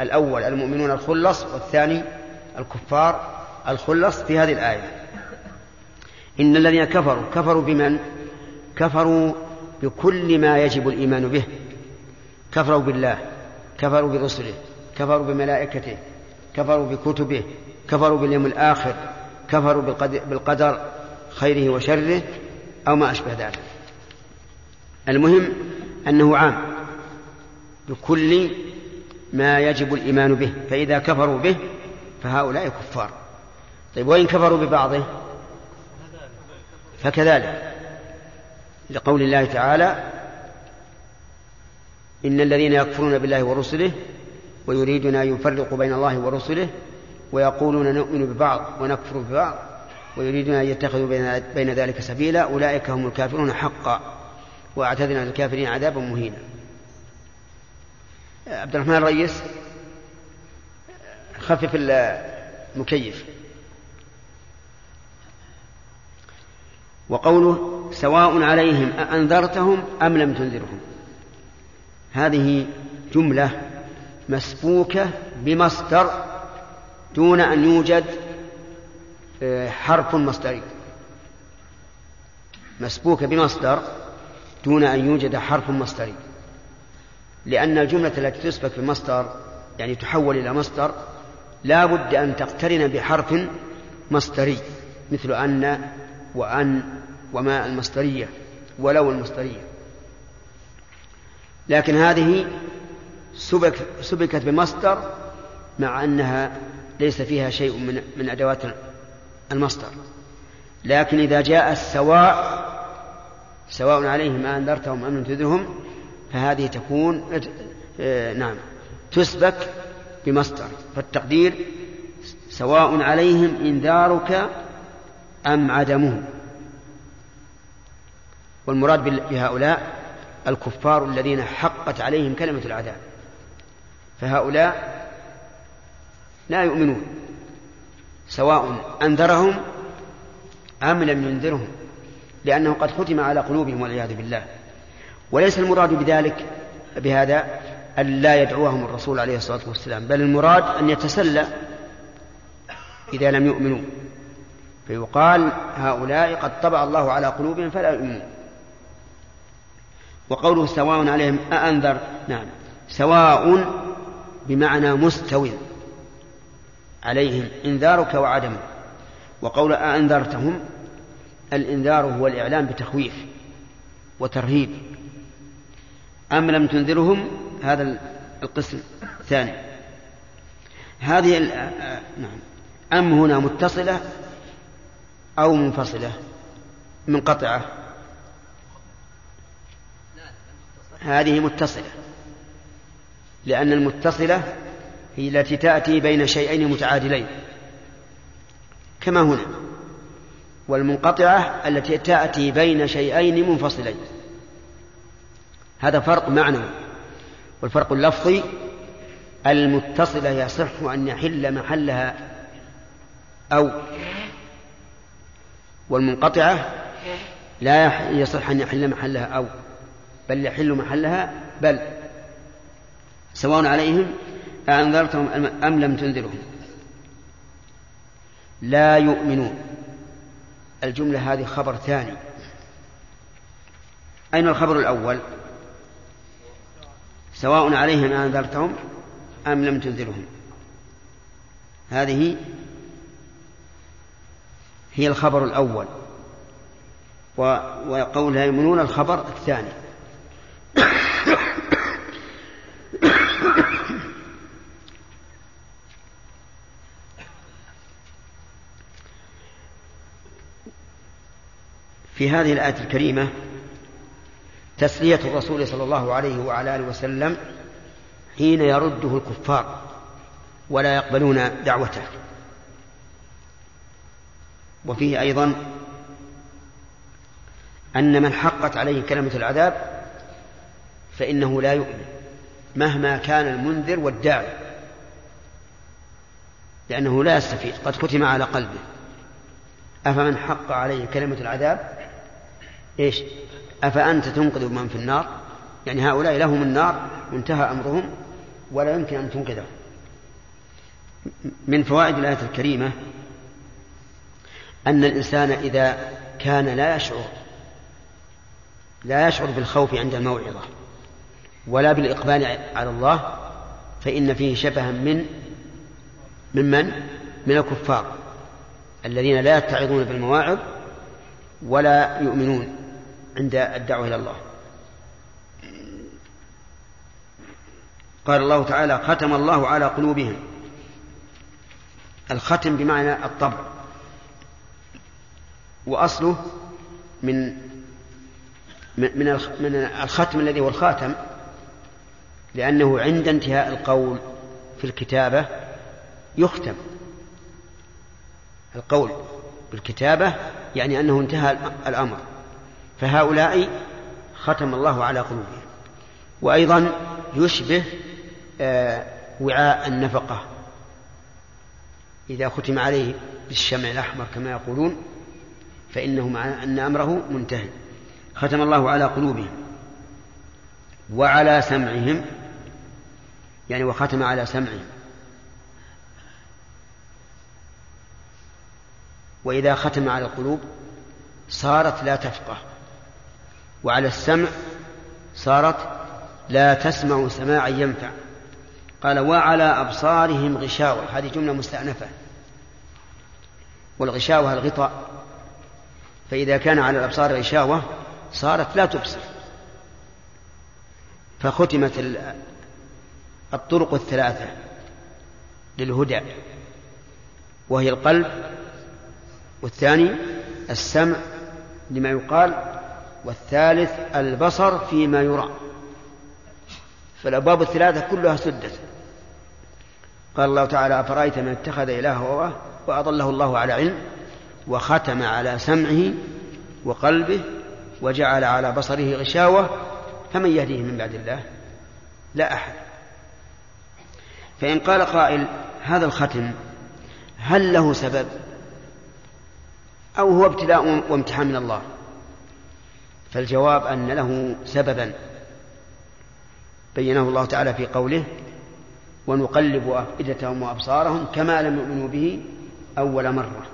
الأول المؤمنون الخلص والثاني الكفار الخلص في هذه الآية. إن الذين كفروا كفروا بمن؟ كفروا بكل ما يجب الإيمان به. كفروا بالله كفروا برسله كفروا بملائكته كفروا بكتبه كفروا باليوم الآخر كفروا بالقدر خيره وشره أو ما أشبه ذلك. المهم أنه عام بكل ما يجب الإيمان به فإذا كفروا به فهؤلاء كفار. طيب وإن كفروا ببعضه؟ فكذلك. لقول الله تعالى إن الذين يكفرون بالله ورسله ويريدون أن يفرقوا بين الله ورسله ويقولون نؤمن ببعض ونكفر ببعض ويريدون أن يتخذوا بين ذلك سبيلا أولئك هم الكافرون حقا وأعتدنا للكافرين عذابا مهينا. عبد الرحمن الريس خفف المكيف. وقوله سواء عليهم أأنذرتهم أم لم تنذرهم. هذه جملة مسبوكة بمصدر دون أن يوجد آه، حرف مصدري. مسبوكة بمصدر دون أن يوجد حرف مصدري. لأن الجملة التي تسبك بمصدر يعني تحول إلى مصدر لا بد أن تقترن بحرف مصدري مثل أن وأن وما المصدرية ولو المصدرية. لكن هذه سبك سبكت بمصدر مع أنها ليس فيها شيء من من أدوات المصدر. لكن إذا جاء السواء سواء عليهم أنذرتهم أم تنذرهم فهذه تكون آه، نعم تسبك بمصدر. فالتقدير سواء عليهم إنذارك أم عدمه والمراد بهؤلاء الكفار الذين حقت عليهم كلمة العذاب. فهؤلاء لا يؤمنون سواء أنذرهم أم لم ينذرهم لأنه قد ختم على قلوبهم والعياذ بالله. وليس المراد بذلك بهذا أن لا يدعوهم الرسول عليه الصلاة والسلام بل المراد أن يتسلى إذا لم يؤمنوا. فيقال هؤلاء قد طبع الله على قلوبهم فلا يؤمنون. وقوله سواء عليهم أأنذر نعم سواء بمعنى مستو عليهم إنذارك وعدمه وقول أأنذرتهم الإنذار هو الإعلام بتخويف وترهيب. أم لم تنذرهم؟ هذا القسم الثاني. هذه نعم. أم هنا متصلة أو منفصلة؟ منقطعة هذه متصلة. لأن المتصلة هي التي تأتي بين شيئين متعادلين. كما هنا. والمنقطعة التي تأتي بين شيئين منفصلين. هذا فرق معنوي والفرق اللفظي المتصلة يصح أن يحل محلها أو. والمنقطعة لا يصح أن يحل محلها أو. بل يحل محلها بل. سواء عليهم أأنذرتهم أم لم تنذرهم؟ لا يؤمنون. الجملة هذه خبر ثاني. أين الخبر الأول؟ سواء عليهم أنذرتهم أم لم تنذرهم. هذه هي الخبر الأول. وقول لا يؤمنون الخبر الثاني. في هذه الآية الكريمة تسلية الرسول صلى الله عليه وعلى آله وسلم حين يرده الكفار ولا يقبلون دعوته. وفيه أيضا أن من حقت عليه كلمة العذاب فإنه لا يؤمن مهما كان المنذر والداعي لأنه لا يستفيد قد ختم على قلبه. أفمن حق عليه كلمة العذاب؟ إيش؟ أفأنت تنقذ من في النار؟ يعني هؤلاء لهم النار وانتهى أمرهم ولا يمكن أن تنقذهم. من فوائد الآية الكريمة أن الإنسان إذا كان لا يشعر لا يشعر بالخوف عند الموعظة ولا بالإقبال على الله فإن فيه شبها من ممن من الكفار الذين لا يتعظون بالمواعظ ولا يؤمنون. عند الدعوة إلى الله. قال الله تعالى ختم الله على قلوبهم. الختم بمعنى الطبع. وأصله من من من الختم الذي هو الخاتم لأنه عند انتهاء القول في الكتابة يختم. القول بالكتابة يعني أنه انتهى الأمر. فهؤلاء ختم الله على قلوبهم. وأيضا يشبه آه، وعاء النفقة. إذا ختم عليه بالشمع الأحمر كما يقولون فإنه مع أن أمره منتهي. ختم الله على قلوبهم وعلى سمعهم يعني وختم على سمعهم. وإذا ختم على القلوب صارت لا تفقه. وعلى السمع صارت لا تسمع سماعا ينفع. قال وعلى أبصارهم غشاوة. هذه جملة مستأنفة. والغشاوة الغطاء. فإذا كان على الأبصار غشاوة صارت لا تبصر. فختمت الطرق الثلاثة للهدى. وهي القلب والثاني السمع لما يقال والثالث البصر فيما يرى. فالأبواب الثلاثة كلها سدت. قال الله تعالى أفرأيت من اتخذ إلهه هواه وأضله الله على علم وختم على سمعه وقلبه وجعل على بصره غشاوة فمن يهديه من بعد الله؟ لا أحد. فإن قال قائل هذا الختم هل له سبب؟ أو هو ابتلاء وامتحان من الله؟ فالجواب أن له سببا. بينه الله تعالى في قوله ونقلب أفئدتهم وأبصارهم كما لم يؤمنوا به أول مرة.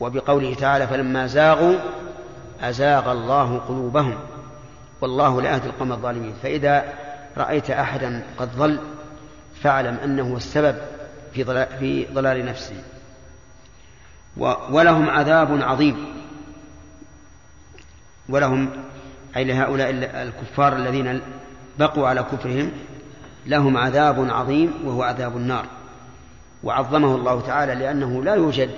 وبقوله تعالى فلما زاغوا أزاغ الله قلوبهم. والله لا يهدي القوم الظالمين. فإذا رأيت أحدا قد ضل فاعلم أنه السبب في ضلال, نفسه. ولهم عذاب عظيم. ولهم أي لهؤلاء الكفار الذين بقوا على كفرهم لهم عذاب عظيم وهو عذاب النار. وعظمه الله تعالى لأنه لا يوجد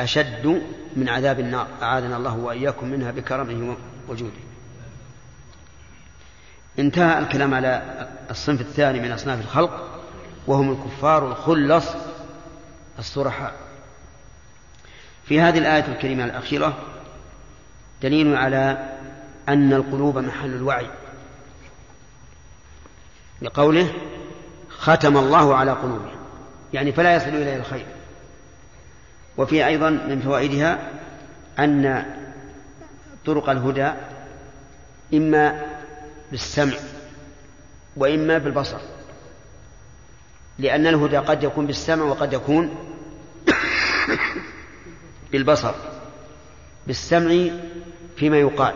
أشد من عذاب النار. أعاذنا الله وإياكم منها بكرمه وجوده. انتهى الكلام على الصنف الثاني من أصناف الخلق وهم الكفار الخلص الصرحاء. في هذه الآية الكريمة الأخيرة دليل على أن القلوب محل الوعي. لقوله ختم الله على قلوبهم يعني فلا يصل إليه الخير. وفي أيضا من فوائدها أن طرق الهدى إما بالسمع وإما بالبصر لأن الهدى قد يكون بالسمع وقد يكون بالبصر. بالسمع فيما يقال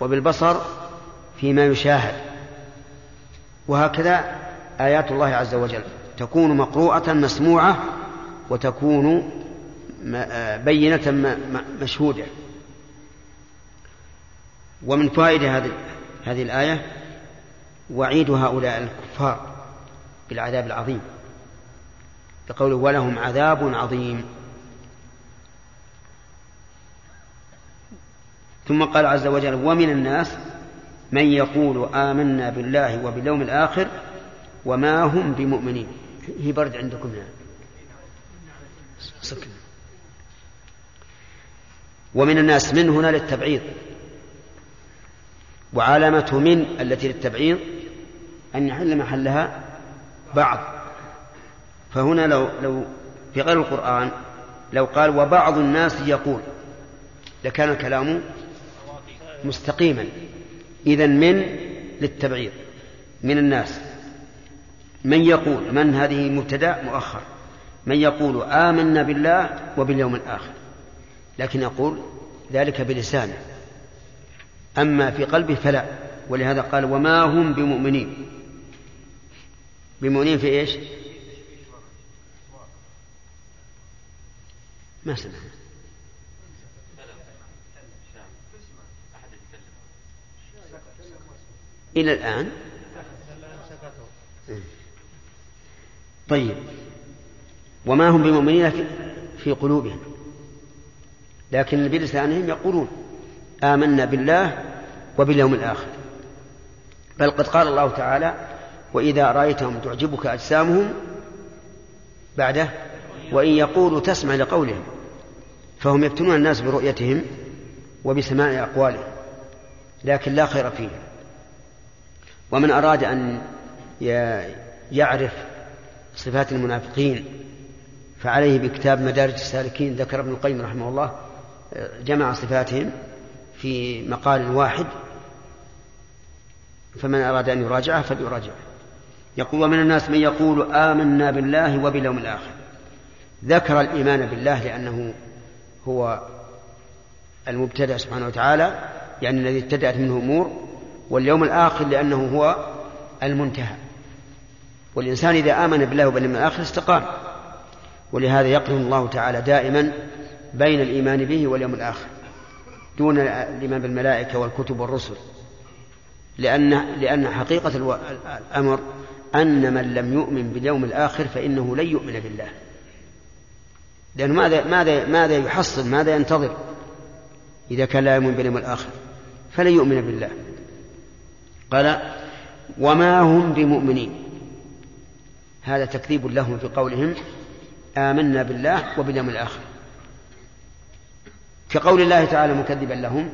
وبالبصر فيما يشاهد. وهكذا آيات الله عز وجل. تكون مقروءة مسموعة وتكون بينة مشهودة. ومن فائدة هذه هذه الآية وعيد هؤلاء الكفار بالعذاب العظيم. بقوله ولهم عذاب عظيم. ثم قال عز وجل ومن الناس من يقول آمنا بالله وباليوم الآخر وما هم بمؤمنين. هي برد عندكم هنا. سكن ومن الناس من هنا للتبعيض. وعلامة من التي للتبعيض أن يحل محلها بعض. فهنا لو لو في غير القرآن لو قال وبعض الناس يقول لكان الكلام مستقيما. إذا من للتبعيض من الناس. من يقول من هذه مبتدأ مؤخر. من يقول آمنا بالله وباليوم الآخر. لكن يقول ذلك بلسانه أما في قلبه فلا. ولهذا قال وما هم بمؤمنين. بمؤمنين في إيش؟ ما سمعنا. إلى الآن. طيب. وما هم بمؤمنين في قلوبهم. لكن بلسانهم يقولون آمنا بالله وباليوم الآخر. بل قد قال الله تعالى وإذا رأيتهم تعجبك أجسامهم بعده وإن يقولوا تسمع لقولهم فهم يفتنون الناس برؤيتهم وبسماع أقوالهم لكن لا خير فيهم. ومن أراد أن يعرف صفات المنافقين فعليه بكتاب مدارج السالكين ذكر ابن القيم رحمه الله جمع صفاتهم في مقال واحد فمن أراد أن يراجعه فليراجعه. يقول ومن الناس من يقول آمنا بالله وباليوم الآخر. ذكر الإيمان بالله لأنه هو المبتدأ سبحانه وتعالى يعني الذي ابتدأت منه أمور واليوم الآخر لأنه هو المنتهى. والإنسان إذا آمن بالله وباليوم الآخر استقام. ولهذا يقرن الله تعالى دائما بين الإيمان به واليوم الآخر دون الإيمان بالملائكة والكتب والرسل. لأن لأن حقيقة الأمر أن من لم يؤمن باليوم الآخر فإنه لن يؤمن بالله. لأنه ماذا ماذا ماذا يحصل ماذا ينتظر إذا كان لا يؤمن باليوم الآخر؟ فلن يؤمن بالله. قال وما هم بمؤمنين؟ هذا تكذيب لهم في قولهم آمنا بالله وباليوم الآخر. كقول الله تعالى مكذبا لهم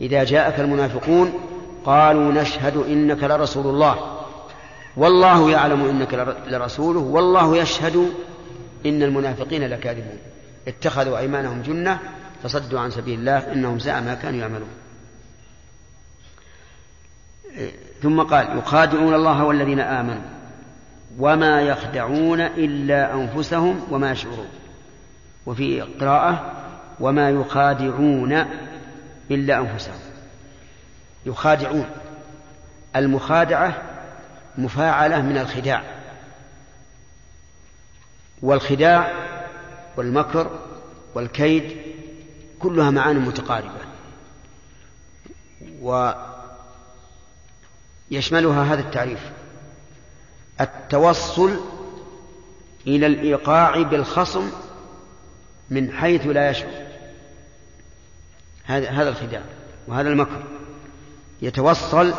إذا جاءك المنافقون قالوا نشهد إنك لرسول الله. والله يعلم إنك لرسوله والله يشهد إن المنافقين لكاذبون. اتخذوا أيمانهم جنة فصدوا عن سبيل الله إنهم ساء ما كانوا يعملون. ثم قال يخادعون الله والذين آمنوا وما يخدعون إلا أنفسهم وما يشعرون. وفي قراءة وما يخادعون إلا أنفسهم. يخادعون. المخادعة مفاعلة من الخداع. والخداع والمكر والكيد كلها معان متقاربة. ويشملها هذا التعريف. التوصل إلى الإيقاع بالخصم من حيث لا يشعر هذا هذا الخداع وهذا المكر. يتوصل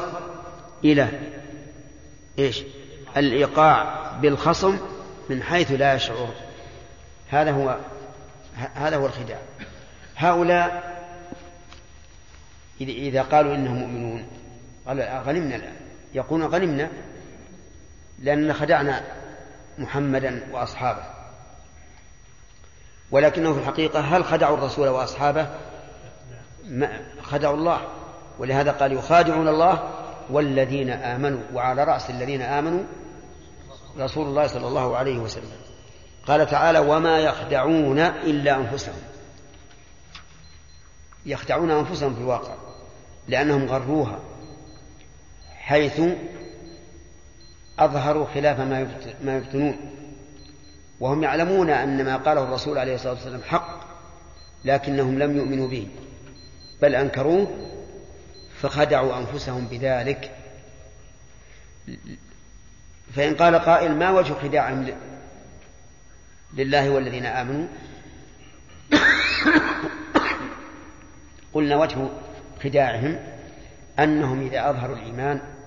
إلى إيش؟ الإيقاع بالخصم من حيث لا يشعر. هذا هو هذا هو الخداع. هؤلاء إذا قالوا إنهم مؤمنون قالوا غنمنا الآن. يقولون غنمنا لأننا خدعنا محمدا وأصحابه. ولكنه في الحقيقة هل خدعوا الرسول وأصحابه؟ خدعوا الله. ولهذا قال يخادعون الله والذين آمنوا وعلى رأس الذين آمنوا رسول الله صلى الله عليه وسلم. قال تعالى وما يخدعون إلا أنفسهم. يخدعون أنفسهم في الواقع لأنهم غروها. حيث أظهروا خلاف ما يفتنون وهم يعلمون أن ما قاله الرسول عليه الصلاة والسلام حق لكنهم لم يؤمنوا به. بل أنكروه فخدعوا أنفسهم بذلك. فإن قال قائل ما وجه خداعهم لله والذين آمنوا؟ قلنا وجه خداعهم أنهم إذا أظهروا الإيمان